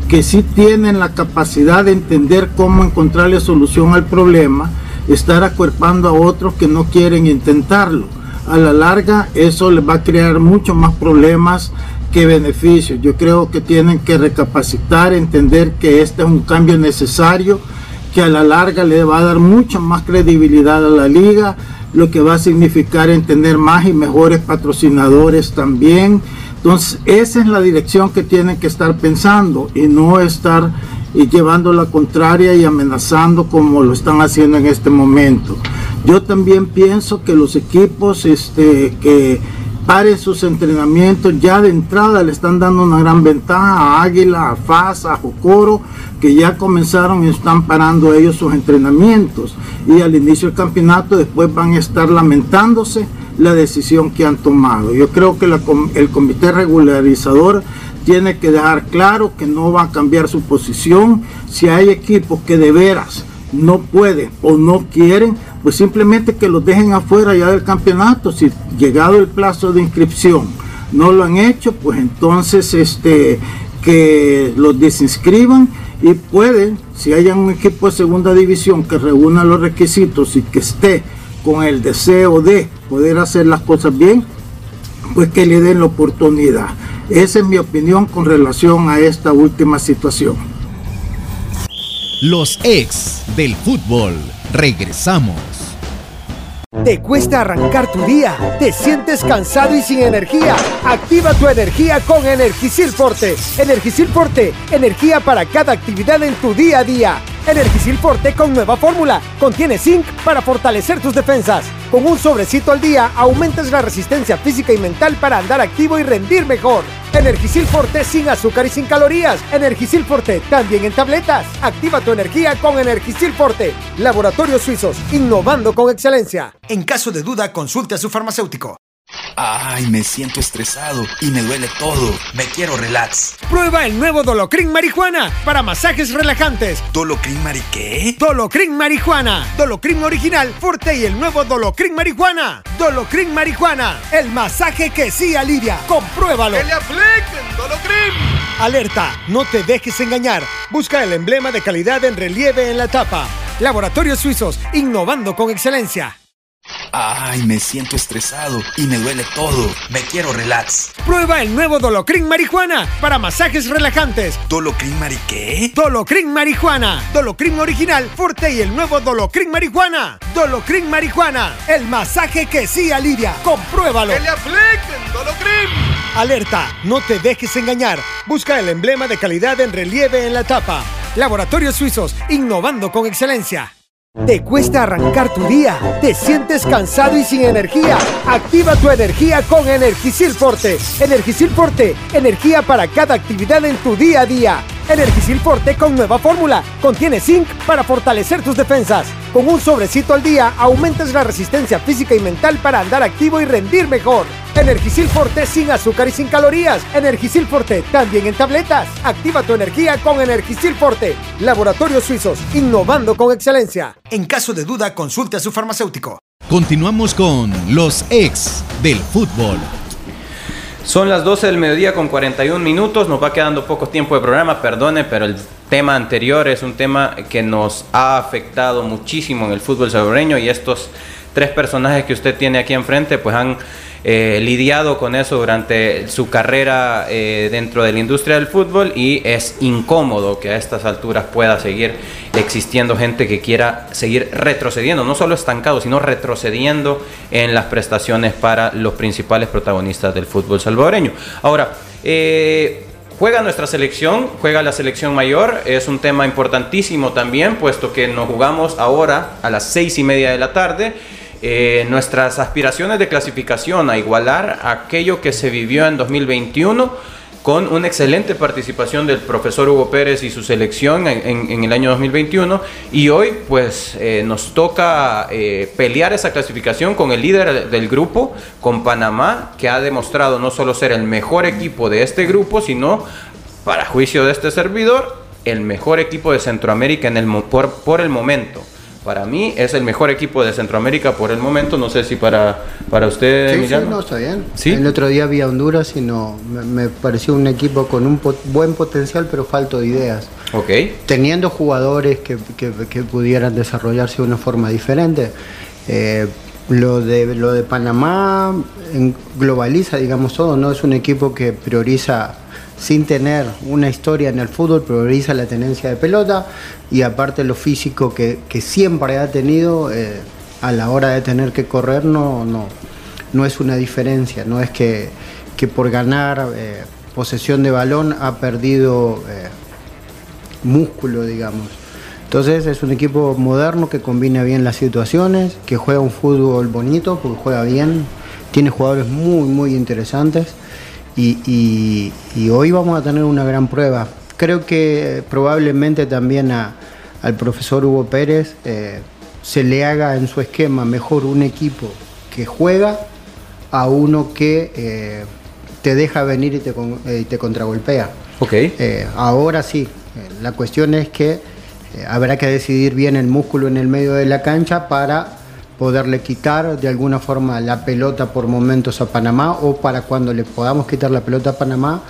que sí tienen la capacidad de entender cómo encontrarle solución al problema, estar acuerpando a otros que no quieren intentarlo a la larga eso les va a crear mucho más problemas que beneficios. Yo creo que tienen que recapacitar, entender que este es un cambio necesario, que a la larga le va a dar mucha más credibilidad a la liga, lo que va a significar en tener más y mejores patrocinadores también. Entonces, esa es la dirección que tienen que estar pensando y no estar llevando la contraria y amenazando como lo están haciendo en este momento. Yo también pienso que los equipos este, que paren sus entrenamientos ya de entrada le están dando una gran ventaja a Águila, a FAS, a Jocoro, que ya comenzaron y están parando ellos sus entrenamientos. Y al inicio del campeonato después van a estar lamentándose la decisión que han tomado. Yo creo que el comité regularizador tiene que dejar claro que no va a cambiar su posición. Si hay equipos que de veras no pueden o no quieren, pues simplemente que los dejen afuera ya del campeonato. Si llegado el plazo de inscripción no lo han hecho, pues entonces este que los desinscriban y pueden, si hay un equipo de segunda división que reúna los requisitos y que esté con el deseo de poder hacer las cosas bien, pues que le den la oportunidad. Esa es mi opinión con relación a esta última situación. Los ex del fútbol. Regresamos. ¿Te cuesta arrancar tu día? ¿Te sientes cansado y sin energía? Activa tu energía con Energisil Forte. Energisil Forte, energía para cada actividad en tu día a día. Energisil Forte con nueva fórmula. Contiene zinc para fortalecer tus defensas. Con un sobrecito al día aumentas la resistencia física y mental para andar activo y rendir mejor. Energisil Forte sin azúcar y sin calorías. Energisil Forte también en tabletas. Activa tu energía con Energisil Forte. Laboratorios Suizos, innovando con excelencia. En caso de duda, consulte a su farmacéutico. Ay, me siento estresado y me duele todo. Me quiero relax. Prueba el nuevo Dolocrin Marihuana para masajes relajantes. ¿Dolocrin Mari qué? Dolocrin Marihuana. Dolocrin original, fuerte y el nuevo Dolocrin Marihuana. Dolocrin Marihuana. El masaje que sí alivia. Compruébalo. ¡Que le apliquen Dolocrin! Alerta, no te dejes engañar. Busca el emblema de calidad en relieve en la tapa. Laboratorios Suizos, innovando con excelencia. Ay, me siento estresado y me duele todo. Me quiero relax. Prueba el nuevo Dolocrin Marihuana para masajes relajantes. ¿Dolocrin Mari qué? Dolocrin Marihuana. Dolocrin original, fuerte y el nuevo Dolocrin Marihuana. Dolocrin Marihuana. El masaje que sí alivia. Compruébalo. ¡Que le apliquen Dolocrin! Alerta, no te dejes engañar. Busca el emblema de calidad en relieve en la tapa. Laboratorios Suizos, innovando con excelencia. ¿Te cuesta arrancar tu día? ¿Te sientes cansado y sin energía? Activa tu energía con Energisil Forte. Energisil Forte, energía para cada actividad en tu día a día. Energisil Forte con nueva fórmula. Contiene zinc para fortalecer tus defensas. Con un sobrecito al día aumentas la resistencia física y mental para andar activo y rendir mejor. Energisil Forte sin azúcar y sin calorías. Energisil Forte también en tabletas. Activa tu energía con Energisil Forte. Laboratorios Suizos, innovando con excelencia. En caso de duda, consulte a su farmacéutico. Continuamos con los ex del fútbol. Son las 12 del mediodía con 41 minutos, nos va quedando poco tiempo de programa, perdone, pero el tema anterior es un tema que nos ha afectado muchísimo en el fútbol salvadoreño y estos tres personajes que usted tiene aquí enfrente pues han eh, lidiado con eso durante su carrera eh, dentro de la industria del fútbol y es incómodo que a estas alturas pueda seguir existiendo gente que quiera seguir retrocediendo, no solo estancado, sino retrocediendo en las prestaciones para los principales protagonistas del fútbol salvadoreño. Ahora, eh, Juega nuestra selección, juega la selección mayor, es un tema importantísimo también, puesto que nos jugamos ahora a las seis y media de la tarde eh, nuestras aspiraciones de clasificación a igualar aquello que se vivió en 2021 con una excelente participación del profesor Hugo Pérez y su selección en, el año 2021 y hoy pues eh, nos toca eh, pelear esa clasificación con el líder del grupo, con Panamá, que ha demostrado no solo ser el mejor equipo de este grupo, sino para juicio de este servidor, el mejor equipo de Centroamérica en el, por el momento para mí es el mejor equipo de Centroamérica por el momento. No sé si para, para usted, sí, Sí, no, está bien. El otro día vi a Honduras y no, me, pareció un equipo con un buen potencial, pero falto de ideas. Ok. Teniendo jugadores que, que, pudieran desarrollarse de una forma diferente. Eh, lo de, lo de Panamá globaliza, digamos, todo, ¿no? Es un equipo que prioriza sin tener una historia en el fútbol, prioriza la tenencia de pelota y aparte lo físico que, siempre ha tenido eh, a la hora de tener que correr no, no, no es una diferencia, no es que, por ganar eh, posesión de balón ha perdido eh, músculo, digamos. Entonces es un equipo moderno que combina bien las situaciones, que juega un fútbol bonito, porque juega bien, tiene jugadores muy, muy interesantes y, hoy vamos a tener una gran prueba. Creo que probablemente también al profesor Hugo Pérez eh, se le haga en su esquema mejor un equipo que juega a uno que eh, te deja venir y te, eh, te contragolpea. Okay. ahora sí, la cuestión es que habrá que decidir bien el músculo en el medio de la cancha para poderle quitar de alguna forma la pelota por momentos a Panamá o para cuando le podamos quitar la pelota a Panamá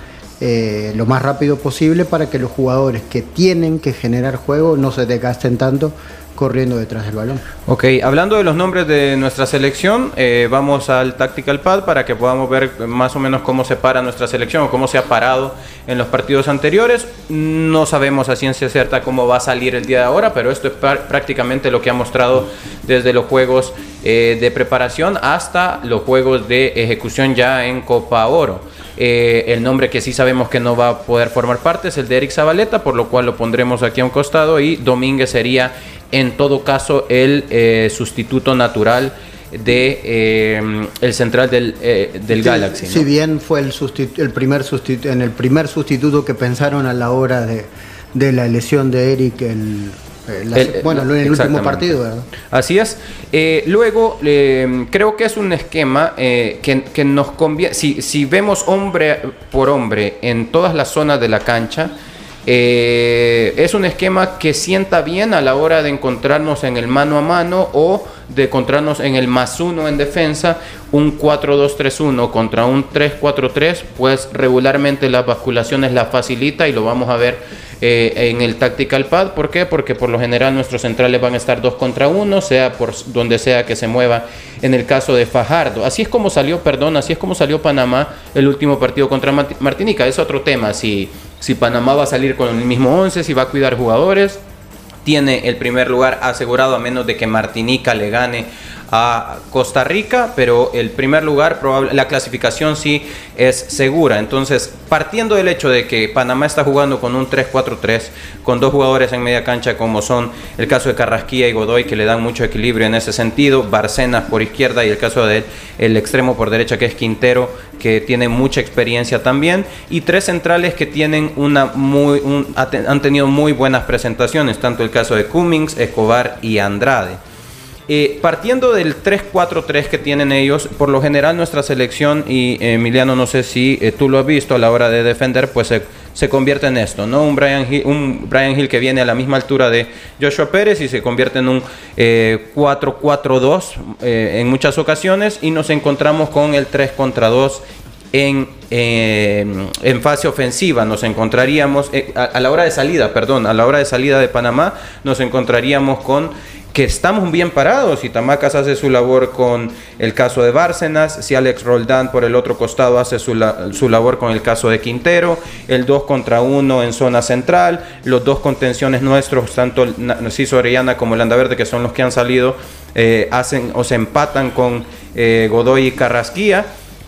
eh, lo más rápido posible para que los jugadores que tienen que generar juego no se desgasten tanto corriendo detrás del balón. Ok, hablando de los nombres de nuestra selección, eh, vamos al Tactical Pad para que podamos ver más o menos cómo se para nuestra selección o cómo se ha parado en los partidos anteriores. No sabemos a ciencia cierta cómo va a salir el día de ahora, pero esto es prácticamente lo que ha mostrado desde los juegos eh, de preparación hasta los juegos de ejecución ya en Copa Oro. Eh, el nombre que sí sabemos que no va a poder formar parte es el de Eric Zabaleta, por lo cual lo pondremos aquí a un costado y Domínguez sería en todo caso el eh, sustituto natural de eh, el central del, eh, del Galaxy. Si bien fue el, el primer en el primer sustituto que pensaron a la hora de, de la lesión de Eric el, bueno, en el último partido, ¿verdad? Así es. luego, creo que es un esquema que, que, nos conviene. Si, si vemos hombre por hombre en todas las zonas de la cancha, eh, es un esquema que sienta bien a la hora de encontrarnos en el mano a mano o de encontrarnos en el más uno en defensa, un 4-2-3-1 contra un 3-4-3, pues regularmente las basculaciones la facilita y lo vamos a ver eh, en el Tactical Pad. ¿Por qué? Porque por lo general nuestros centrales van a estar dos contra uno, sea por donde sea que se mueva en el caso de Fajardo. Así es como salió, perdón, así es como salió Panamá el último partido contra Martinica. Es otro tema, si si Panamá va a salir con el mismo 11, si va a cuidar jugadores. Tiene el primer lugar asegurado a menos de que Martinica le gane a Costa Rica, pero el primer lugar, probable, la clasificación sí es segura. Entonces, partiendo del hecho de que Panamá está jugando con un 3-4-3, con dos jugadores en media cancha como son el caso de Carrasquilla y Godoy, que le dan mucho equilibrio en ese sentido, Barcenas por izquierda y el caso del el extremo por derecha que es Quintero, que tiene mucha experiencia también, y tres centrales que tienen una muy, han tenido muy buenas presentaciones, tanto el caso de Cummings, Escobar y Andrade. Eh, partiendo del 3-4-3 que tienen ellos, por lo general nuestra selección, y Emiliano, no sé si eh, tú lo has visto a la hora de defender, pues se, convierte en esto, ¿no? Un Brian, Hill, un Brian que viene a la misma altura de Joshua Pérez y se convierte en un 4-4-2 eh, en muchas ocasiones y nos encontramos con el 3 contra 2 en, en fase ofensiva nos encontraríamos, eh, a, la hora de salida, perdón, a la hora de salida de Panamá, nos encontraríamos con que estamos bien parados. Si Tamacas hace su labor con el caso de Bárcenas, si Alex Roldán por el otro costado hace su, su labor con el caso de Quintero, el 2 contra 1 en zona central, los dos contenciones nuestros, tanto Narciso Orellana como Landaverde, que son los que han salido, eh, hacen o se empatan con eh, Godoy y Carrasquía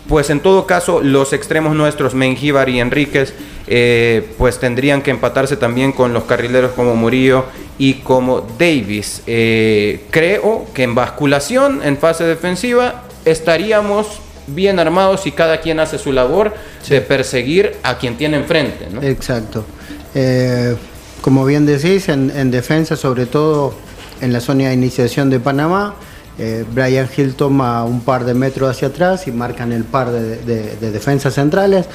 pues en todo caso los extremos nuestros, Mengíbar y Enríquez, eh, pues tendrían que empatarse también con los carrileros como Murillo y como Davis. Eh, creo que en basculación, en fase defensiva, estaríamos bien armados y cada quien hace su labor de perseguir a quien tiene enfrente. Exacto. Eh, como bien decís, en defensa, sobre todo en la zona de iniciación de Panamá, eh, Brian Hill toma un par de metros hacia atrás y marcan el par de, defensas centrales.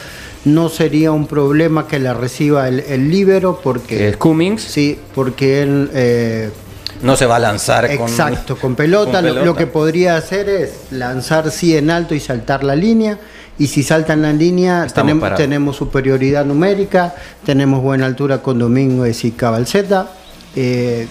No sería un problema que la reciba el, el líbero porque... ¿El Cummings? Sí, porque él... Eh, no se va a lanzar exacto, con, pelota. Lo, que podría hacer es lanzar sí en alto y saltar la línea. Y si saltan la línea, tenemos, tenemos, superioridad numérica, tenemos buena altura con Domínguez y Cabalceta. Eh,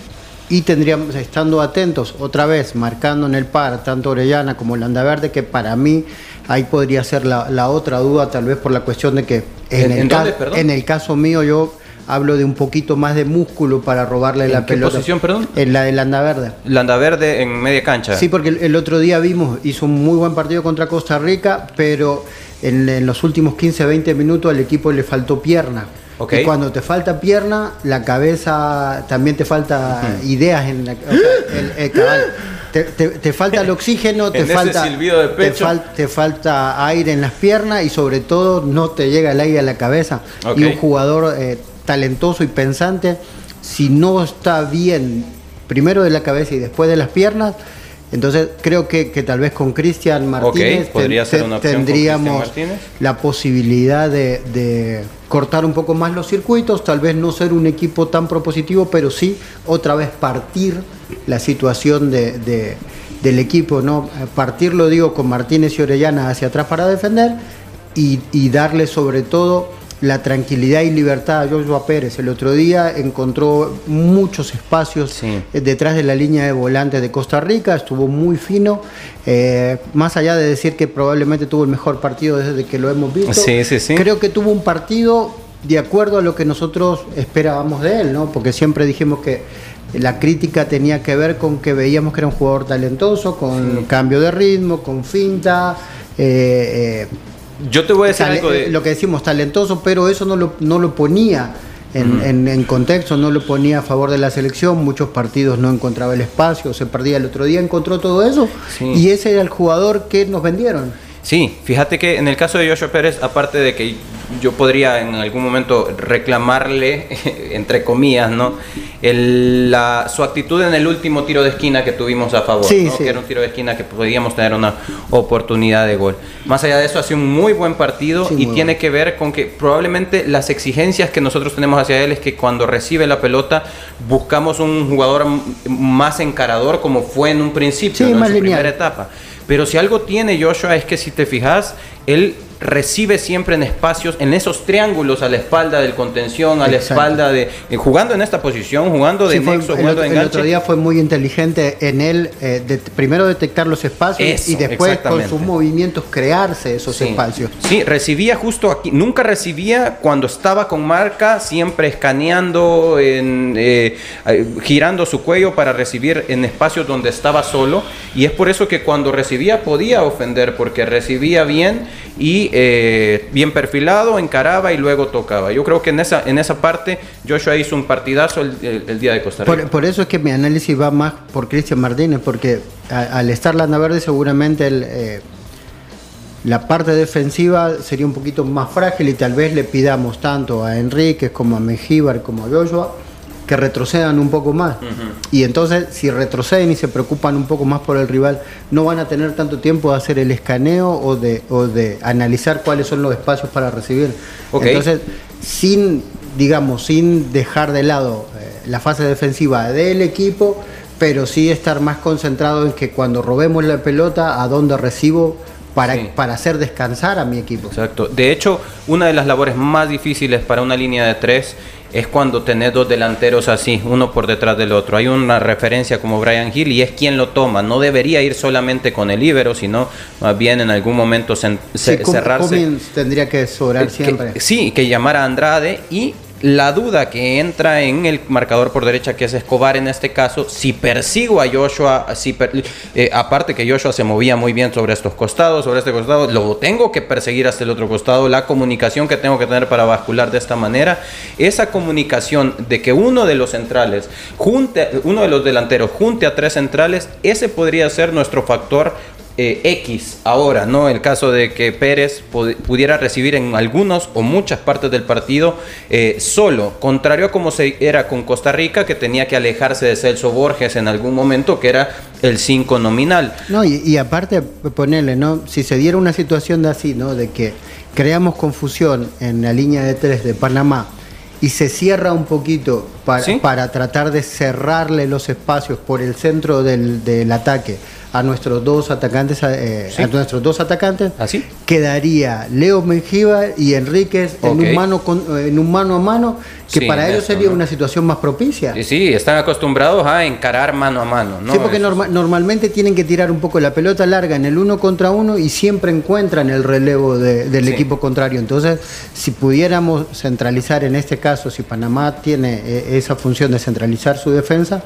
y tendríamos, estando atentos, otra vez, marcando en el par tanto Orellana como Landaverde, que para mí ahí podría ser la, otra duda, tal vez por la cuestión de que en, el, en el caso mío yo hablo de un poquito más de músculo para robarle la pelota. ¿En qué posición, perdón? En la de Landaverde. Landaverde en media cancha. Sí, porque el, otro día vimos, hizo un muy buen partido contra Costa Rica, pero en, en los últimos 15, 20 minutos al equipo le faltó pierna. Y cuando te falta pierna, la cabeza también te falta ideas en la te, falta el oxígeno, te falta, te, falta aire en las piernas y sobre todo no te llega el aire a la cabeza. Y un jugador eh, talentoso y pensante, si no está bien primero de la cabeza y después de las piernas, entonces creo que, tal vez con Cristian Martínez tendríamos la posibilidad de, cortar un poco más los circuitos, tal vez no ser un equipo tan propositivo, pero sí otra vez partir la situación de, del equipo, ¿no? Partirlo digo con Martínez y Orellana hacia atrás para defender y, y darle sobre todo la tranquilidad y libertad a Joshua Pérez. El otro día encontró muchos espacios eh, detrás de la línea de volantes de Costa Rica, estuvo muy fino, eh, más allá de decir que probablemente tuvo el mejor partido desde que lo hemos visto, creo que tuvo un partido de acuerdo a lo que nosotros esperábamos de él, ¿no? porque siempre dijimos que la crítica tenía que ver con que veíamos que era un jugador talentoso, con cambio de ritmo, con finta. Eh, yo te voy a decir algo de... Lo que decimos, talentoso, pero eso no lo, no lo ponía en, contexto, no lo ponía a favor de la selección, muchos partidos no encontraba el espacio, se perdía el otro día, encontró todo eso y ese era el jugador que nos vendieron. Sí, fíjate que en el caso de Joshua Pérez, aparte de que yo podría en algún momento reclamarle, entre comillas, ¿no? La, su actitud en el último tiro de esquina que tuvimos a favor, que era un tiro de esquina que podíamos tener una oportunidad de gol. Más allá de eso, ha sido un muy buen partido y tiene que ver con que probablemente las exigencias que nosotros tenemos hacia él es que cuando recibe la pelota buscamos un jugador más encarador como fue en un principio, en su primera etapa. Pero si algo tiene Joshua es que si te fijas, él recibe siempre en espacios, en esos triángulos a la espalda del contención, a la espalda de. Eh, jugando en esta posición, jugando de nexo, jugando el, otro día fue muy inteligente en él, eh, de, primero detectar los espacios y después con sus movimientos crearse esos espacios. Sí, recibía justo aquí, nunca recibía cuando estaba con marca, siempre escaneando, en, eh, girando su cuello para recibir en espacios donde estaba solo. Y es por eso que cuando recibía podía ofender, porque recibía bien y eh, bien perfilado, encaraba y luego tocaba. Yo creo que en esa, en esa parte Joshua hizo un partidazo el, día de Costa Rica. Por, eso es que mi análisis va más por Cristian Martínez, porque al estar Landa Verde seguramente eh, la parte defensiva sería un poquito más frágil y tal vez le pidamos tanto a Enríquez como a Mejíbar como a Joshua que retrocedan un poco más. Y entonces, si retroceden y se preocupan un poco más por el rival, no van a tener tanto tiempo de hacer el escaneo o de, o de analizar cuáles son los espacios para recibir. Entonces, sin, digamos, sin dejar de lado eh, la fase defensiva del equipo, pero sí estar más concentrado en que cuando robemos la pelota, a dónde recibo para, para hacer descansar a mi equipo. Exacto. De hecho, una de las labores más difíciles para una línea de tres es cuando tenés dos delanteros así, uno por detrás del otro. Hay una referencia como Brian Hill y es quien lo toma. No debería ir solamente con el Ibero, sino más bien en algún momento cerrarse. tendría que sobrar siempre. sí, que llamar a Andrade y la duda que entra en el marcador por derecha, que es Escobar en este caso, si persigo a Joshua, si eh, aparte que Joshua se movía muy bien sobre estos costados, sobre este costado, lo tengo que perseguir hasta el otro costado, la comunicación que tengo que tener para bascular de esta manera, esa comunicación de que uno de los centrales, junte, uno de los delanteros junte a tres centrales, ese podría ser nuestro factor eh, X ahora, ¿no? El caso de que Pérez pudiera recibir en algunos o muchas partes del partido eh, solo, contrario a como se era con Costa Rica, que tenía que alejarse de Celso Borges en algún momento, que era el 5 nominal. No, y, aparte ponerle, ¿no? Si se diera una situación de así, ¿no? De que creamos confusión en la línea de tres de Panamá y se cierra un poquito para, para tratar de cerrarle los espacios por el centro del, del ataque a nuestros dos atacantes, eh, a nuestros dos atacantes, ¿Así? ¿Ah, quedaría Leo Mengíbar y Enríquez en, un mano en un mano a mano, que para ellos sería una situación más propicia. Sí, sí, están acostumbrados a encarar mano a mano. ¿no? Sí, porque normalmente tienen que tirar un poco la pelota larga en el uno contra uno y siempre encuentran el relevo del equipo contrario. Entonces, si pudiéramos centralizar en este caso, si Panamá tiene eh, esa función de centralizar su defensa,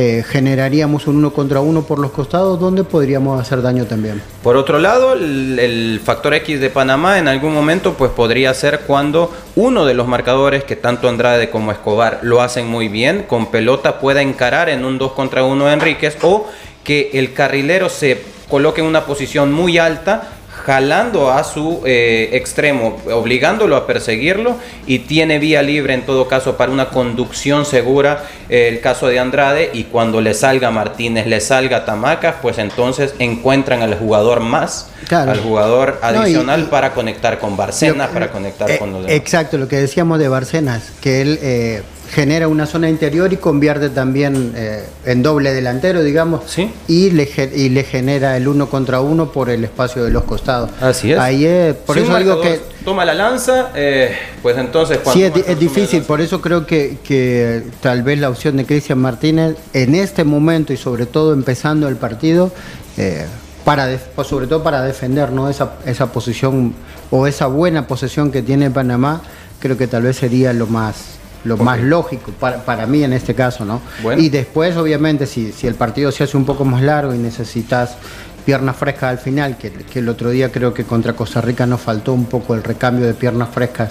eh, generaríamos un uno contra uno por los costados donde podríamos hacer daño también. Por otro lado, el, factor X de Panamá en algún momento pues podría ser cuando uno de los marcadores que tanto Andrade como Escobar lo hacen muy bien, con pelota pueda encarar en un 2 contra 1 a Enríquez o que el carrilero se coloque en una posición muy alta jalando a su eh, extremo, obligándolo a perseguirlo y tiene vía libre en todo caso para una conducción segura el caso de Andrade y cuando le salga Martínez, le salga Tamacas, pues entonces encuentran al jugador más, al jugador adicional para conectar con Barcenas, para conectar eh, con los demás. Exacto, lo que decíamos de Barcenas, que él genera una zona interior y convierte también eh, en doble delantero, digamos, ¿Sí? y, le, y le genera el uno contra uno por el espacio de los costados. Así es. Ahí es por eso digo que... Toma la lanza, eh, pues entonces... Sí, es, difícil, por eso creo que, que tal vez la opción de Cristian Martínez en este momento y sobre todo empezando el partido, eh, para pues sobre todo para defender ¿no? esa, esa posición o esa buena posesión que tiene Panamá, creo que tal vez sería lo más lo más lógico para, para, mí en este caso, ¿no? Y después, obviamente, si, si el partido se hace un poco más largo y necesitas piernas frescas al final, que, que, el otro día creo que contra Costa Rica nos faltó un poco el recambio de piernas frescas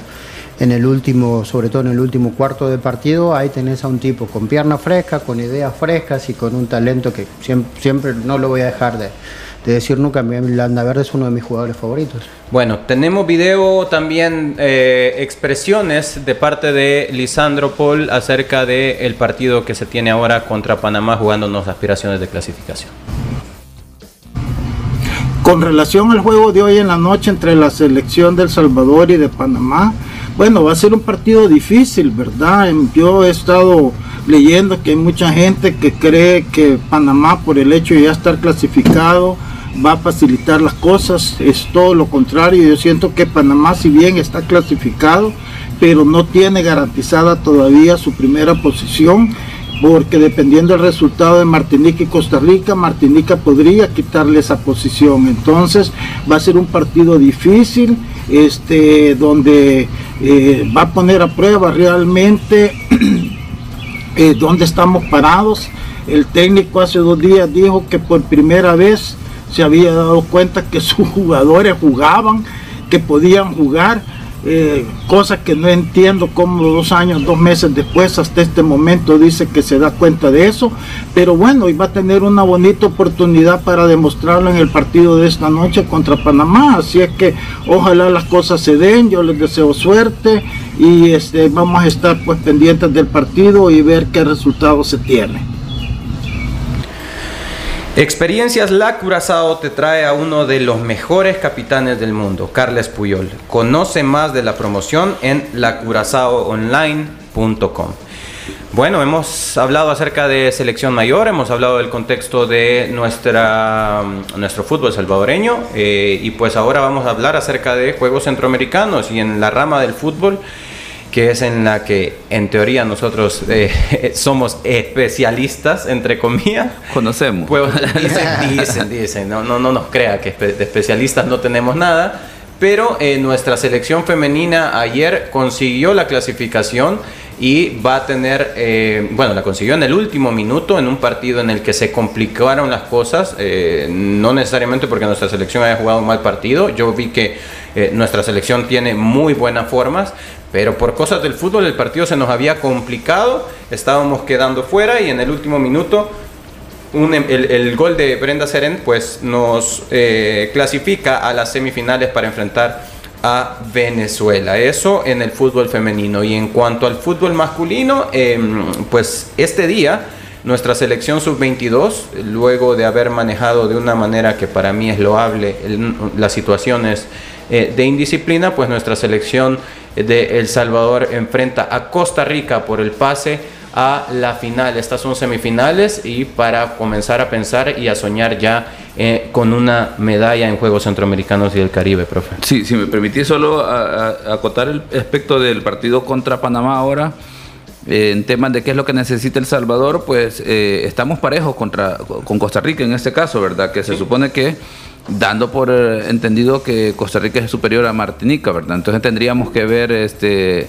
en el último, sobre todo en el último cuarto de partido, ahí tenés a un tipo con piernas frescas, con ideas frescas y con un talento que siempre, siempre no lo voy a dejar de, de decir nunca, Landa Verde es uno de mis jugadores favoritos. Bueno, tenemos video también, eh, expresiones de parte de Lisandro Paul acerca del partido que se tiene ahora contra Panamá jugándonos aspiraciones de clasificación. Con relación al juego de hoy en la noche entre la selección del Salvador y de Panamá, bueno, va a ser un partido difícil, ¿verdad? Yo he estado leyendo que hay mucha gente que cree que Panamá, por el hecho de ya estar clasificado, va a facilitar las cosas, es todo lo contrario. Yo siento que Panamá, si bien está clasificado, pero no tiene garantizada todavía su primera posición, porque dependiendo del resultado de Martinica y Costa Rica, Martinica podría quitarle esa posición. Entonces va a ser un partido difícil, este, donde va a poner a prueba realmente eh, dónde estamos parados. El técnico hace dos días dijo que por primera vez se había dado cuenta que sus jugadores jugaban, que podían jugar, eh, cosas que no entiendo cómo dos años, dos meses después, hasta este momento dice que se da cuenta de eso, pero bueno, iba a tener una bonita oportunidad para demostrarlo en el partido de esta noche contra Panamá, así es que ojalá las cosas se den, yo les deseo suerte y este, vamos a estar pues pendientes del partido y ver qué resultado se tiene. Experiencias La Curazao te trae a uno de los mejores capitanes del mundo, Carles Puyol. Conoce más de la promoción en lacurazaoonline.com. Bueno, hemos hablado acerca de selección mayor, hemos hablado del contexto de nuestra, nuestro fútbol salvadoreño eh, y pues ahora vamos a hablar acerca de Juegos Centroamericanos y en la rama del fútbol que es en la que en teoría nosotros eh, somos especialistas, entre comillas. Conocemos. Pues, dicen, dicen, dicen, no, no, no nos crea que de especialistas no tenemos nada, pero eh, nuestra selección femenina ayer consiguió la clasificación y va a tener, eh, bueno, la consiguió en el último minuto en un partido en el que se complicaron las cosas, eh, no necesariamente porque nuestra selección haya jugado un mal partido, yo vi que eh, nuestra selección tiene muy buenas formas, pero por cosas del fútbol el partido se nos había complicado, estábamos quedando fuera y en el último minuto el, gol de Brenda Seren pues nos clasifica a las semifinales para enfrentar a Venezuela. Eso en el fútbol femenino. Y en cuanto al fútbol masculino, em, pues este día nuestra selección sub-22, luego de haber manejado de una manera que para mí es loable las situaciones eh, de indisciplina, pues nuestra selección de El Salvador enfrenta a Costa Rica por el pase a la final. Estas son semifinales y para comenzar a pensar y a soñar ya eh, con una medalla en Juegos Centroamericanos y del Caribe, profe. Sí, si me permitís solo acotar el aspecto del partido contra Panamá ahora. Eh, en temas de qué es lo que necesita El Salvador, pues eh, estamos parejos contra, con Costa Rica en este caso, ¿verdad? Que se supone que, dando por entendido que Costa Rica es superior a Martinica, ¿verdad? Entonces tendríamos que ver este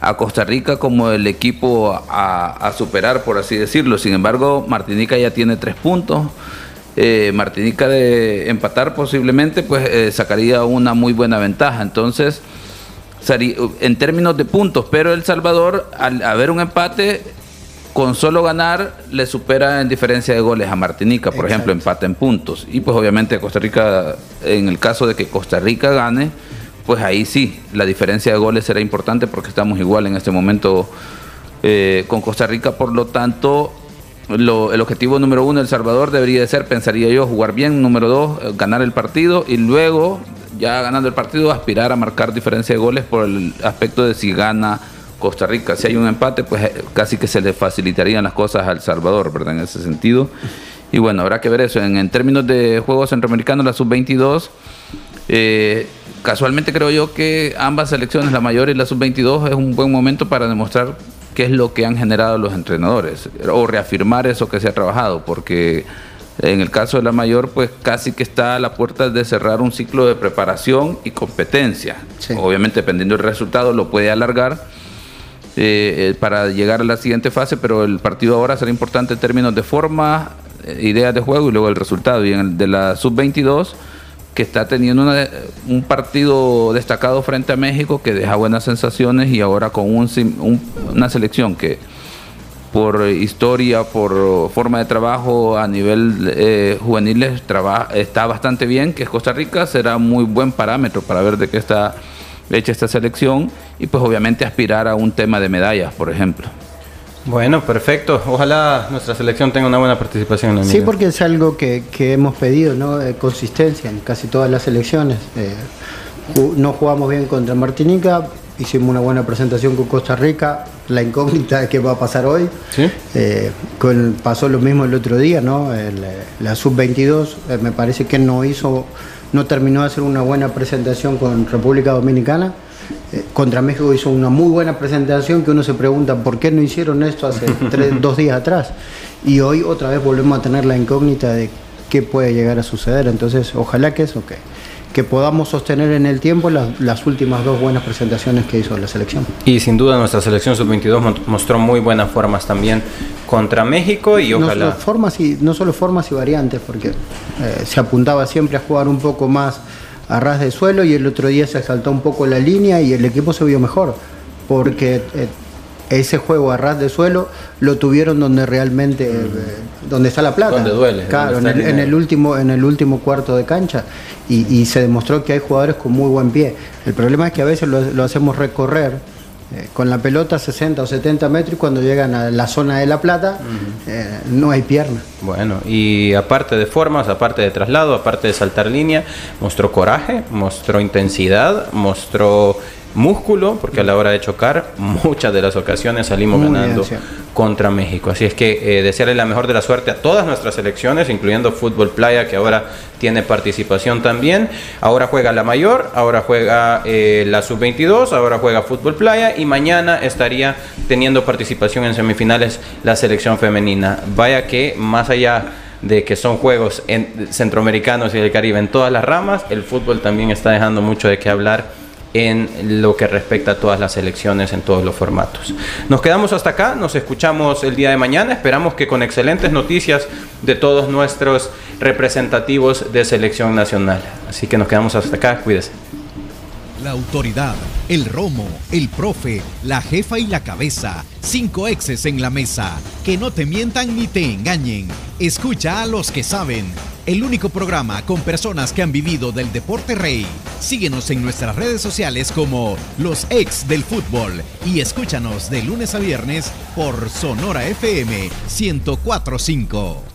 a Costa Rica como el equipo a, a superar, por así decirlo. Sin embargo, Martinica ya tiene tres puntos. Eh, Martinica de empatar posiblemente, pues eh, sacaría una muy buena ventaja. Entonces, en términos de puntos, pero El Salvador, al haber un empate, con solo ganar, le supera en diferencia de goles a Martinica, por ejemplo, empate en puntos. Y pues obviamente Costa Rica, en el caso de que Costa Rica gane, pues ahí sí, la diferencia de goles será importante porque estamos igual en este momento eh, con Costa Rica, por lo tanto el objetivo número uno El Salvador debería de ser, pensaría yo, jugar bien. Número dos, ganar el partido y luego, ya ganando el partido, aspirar a marcar diferencia de goles por el aspecto de si gana Costa Rica. Si hay un empate, pues eh, casi que se le facilitarían las cosas al Salvador, ¿verdad? En ese sentido. Y bueno, habrá que ver eso. En, términos de juegos centroamericanos, la sub-22, eh, casualmente creo yo que ambas selecciones, la mayor y la sub-22, es un buen momento para demostrar qué es lo que han generado los entrenadores o reafirmar eso que se ha trabajado, porque en el caso de la mayor, pues casi que está a la puerta de cerrar un ciclo de preparación y competencia. Obviamente, dependiendo del resultado, lo puede alargar eh, eh, para llegar a la siguiente fase, pero el partido ahora será importante en términos de forma, eh, ideas de juego y luego el resultado. Y en el de la sub-22 que está teniendo un partido destacado frente a México que deja buenas sensaciones y ahora con un, una selección que por historia, por forma de trabajo a nivel eh, juvenil está bastante bien, que es Costa Rica, será muy buen parámetro para ver de qué está hecha esta selección y pues obviamente aspirar a un tema de medallas, por ejemplo. Bueno, perfecto. Ojalá nuestra selección tenga una buena participación en el Sí, porque es algo que, hemos pedido, ¿no? consistencia en casi todas las selecciones. Eh, no jugamos bien contra Martinica, hicimos una buena presentación con Costa Rica. La incógnita de qué va a pasar hoy. ¿Sí? Eh, con, pasó lo mismo el otro día, ¿no? la sub-22 eh, me parece que no hizo, no terminó de hacer una buena presentación con República Dominicana eh, contra México hizo una muy buena presentación que uno se pregunta por qué no hicieron esto hace dos días atrás. Y hoy otra vez volvemos a tener la incógnita de qué puede llegar a suceder. Entonces, ojalá que eso, que, que podamos sostener en el tiempo las, últimas dos buenas presentaciones que hizo la selección. Y sin duda nuestra selección sub-22 mostró muy buenas formas también contra México y ojalá... No solo formas y, no solo formas y variantes, porque eh, se apuntaba siempre a jugar un poco más a ras de suelo y el otro día se saltó un poco la línea y el equipo se vio mejor, porque eh, ese juego a ras de suelo lo tuvieron donde realmente, eh, donde está la plata. Donde duele. Claro, en el, último, en el último cuarto de cancha y, se demostró que hay jugadores con muy buen pie. El problema es que a veces lo hacemos recorrer eh, con la pelota 60 o 70 metros y cuando llegan a la zona de La Plata eh, no hay pierna. Bueno, y aparte de formas, aparte de traslado, aparte de saltar línea, mostró coraje, mostró intensidad, mostró músculo, porque a la hora de chocar, muchas de las ocasiones salimos ganando contra México. Así es que eh, desearle la mejor de la suerte a todas nuestras selecciones, incluyendo Fútbol Playa, que ahora tiene participación también. Ahora juega la mayor, ahora juega eh, la sub-22, ahora juega Fútbol Playa y mañana estaría teniendo participación en semifinales la selección femenina. Vaya que más allá de que son juegos centroamericanos y del Caribe en todas las ramas, el fútbol también está dejando mucho de qué hablar en lo que respecta a todas las elecciones en todos los formatos. Nos quedamos hasta acá, nos escuchamos el día de mañana, esperamos que con excelentes noticias de todos nuestros representativos de selección nacional. Así que nos quedamos hasta acá, cuídese. La autoridad, el romo, el profe, la jefa y la cabeza. Cinco exes en la mesa. Que no te mientan ni te engañen. Escucha a los que saben. El único programa con personas que han vivido del deporte rey. Síguenos en nuestras redes sociales como Los Ex del Fútbol y escúchanos de lunes a viernes por Sonora FM 1045.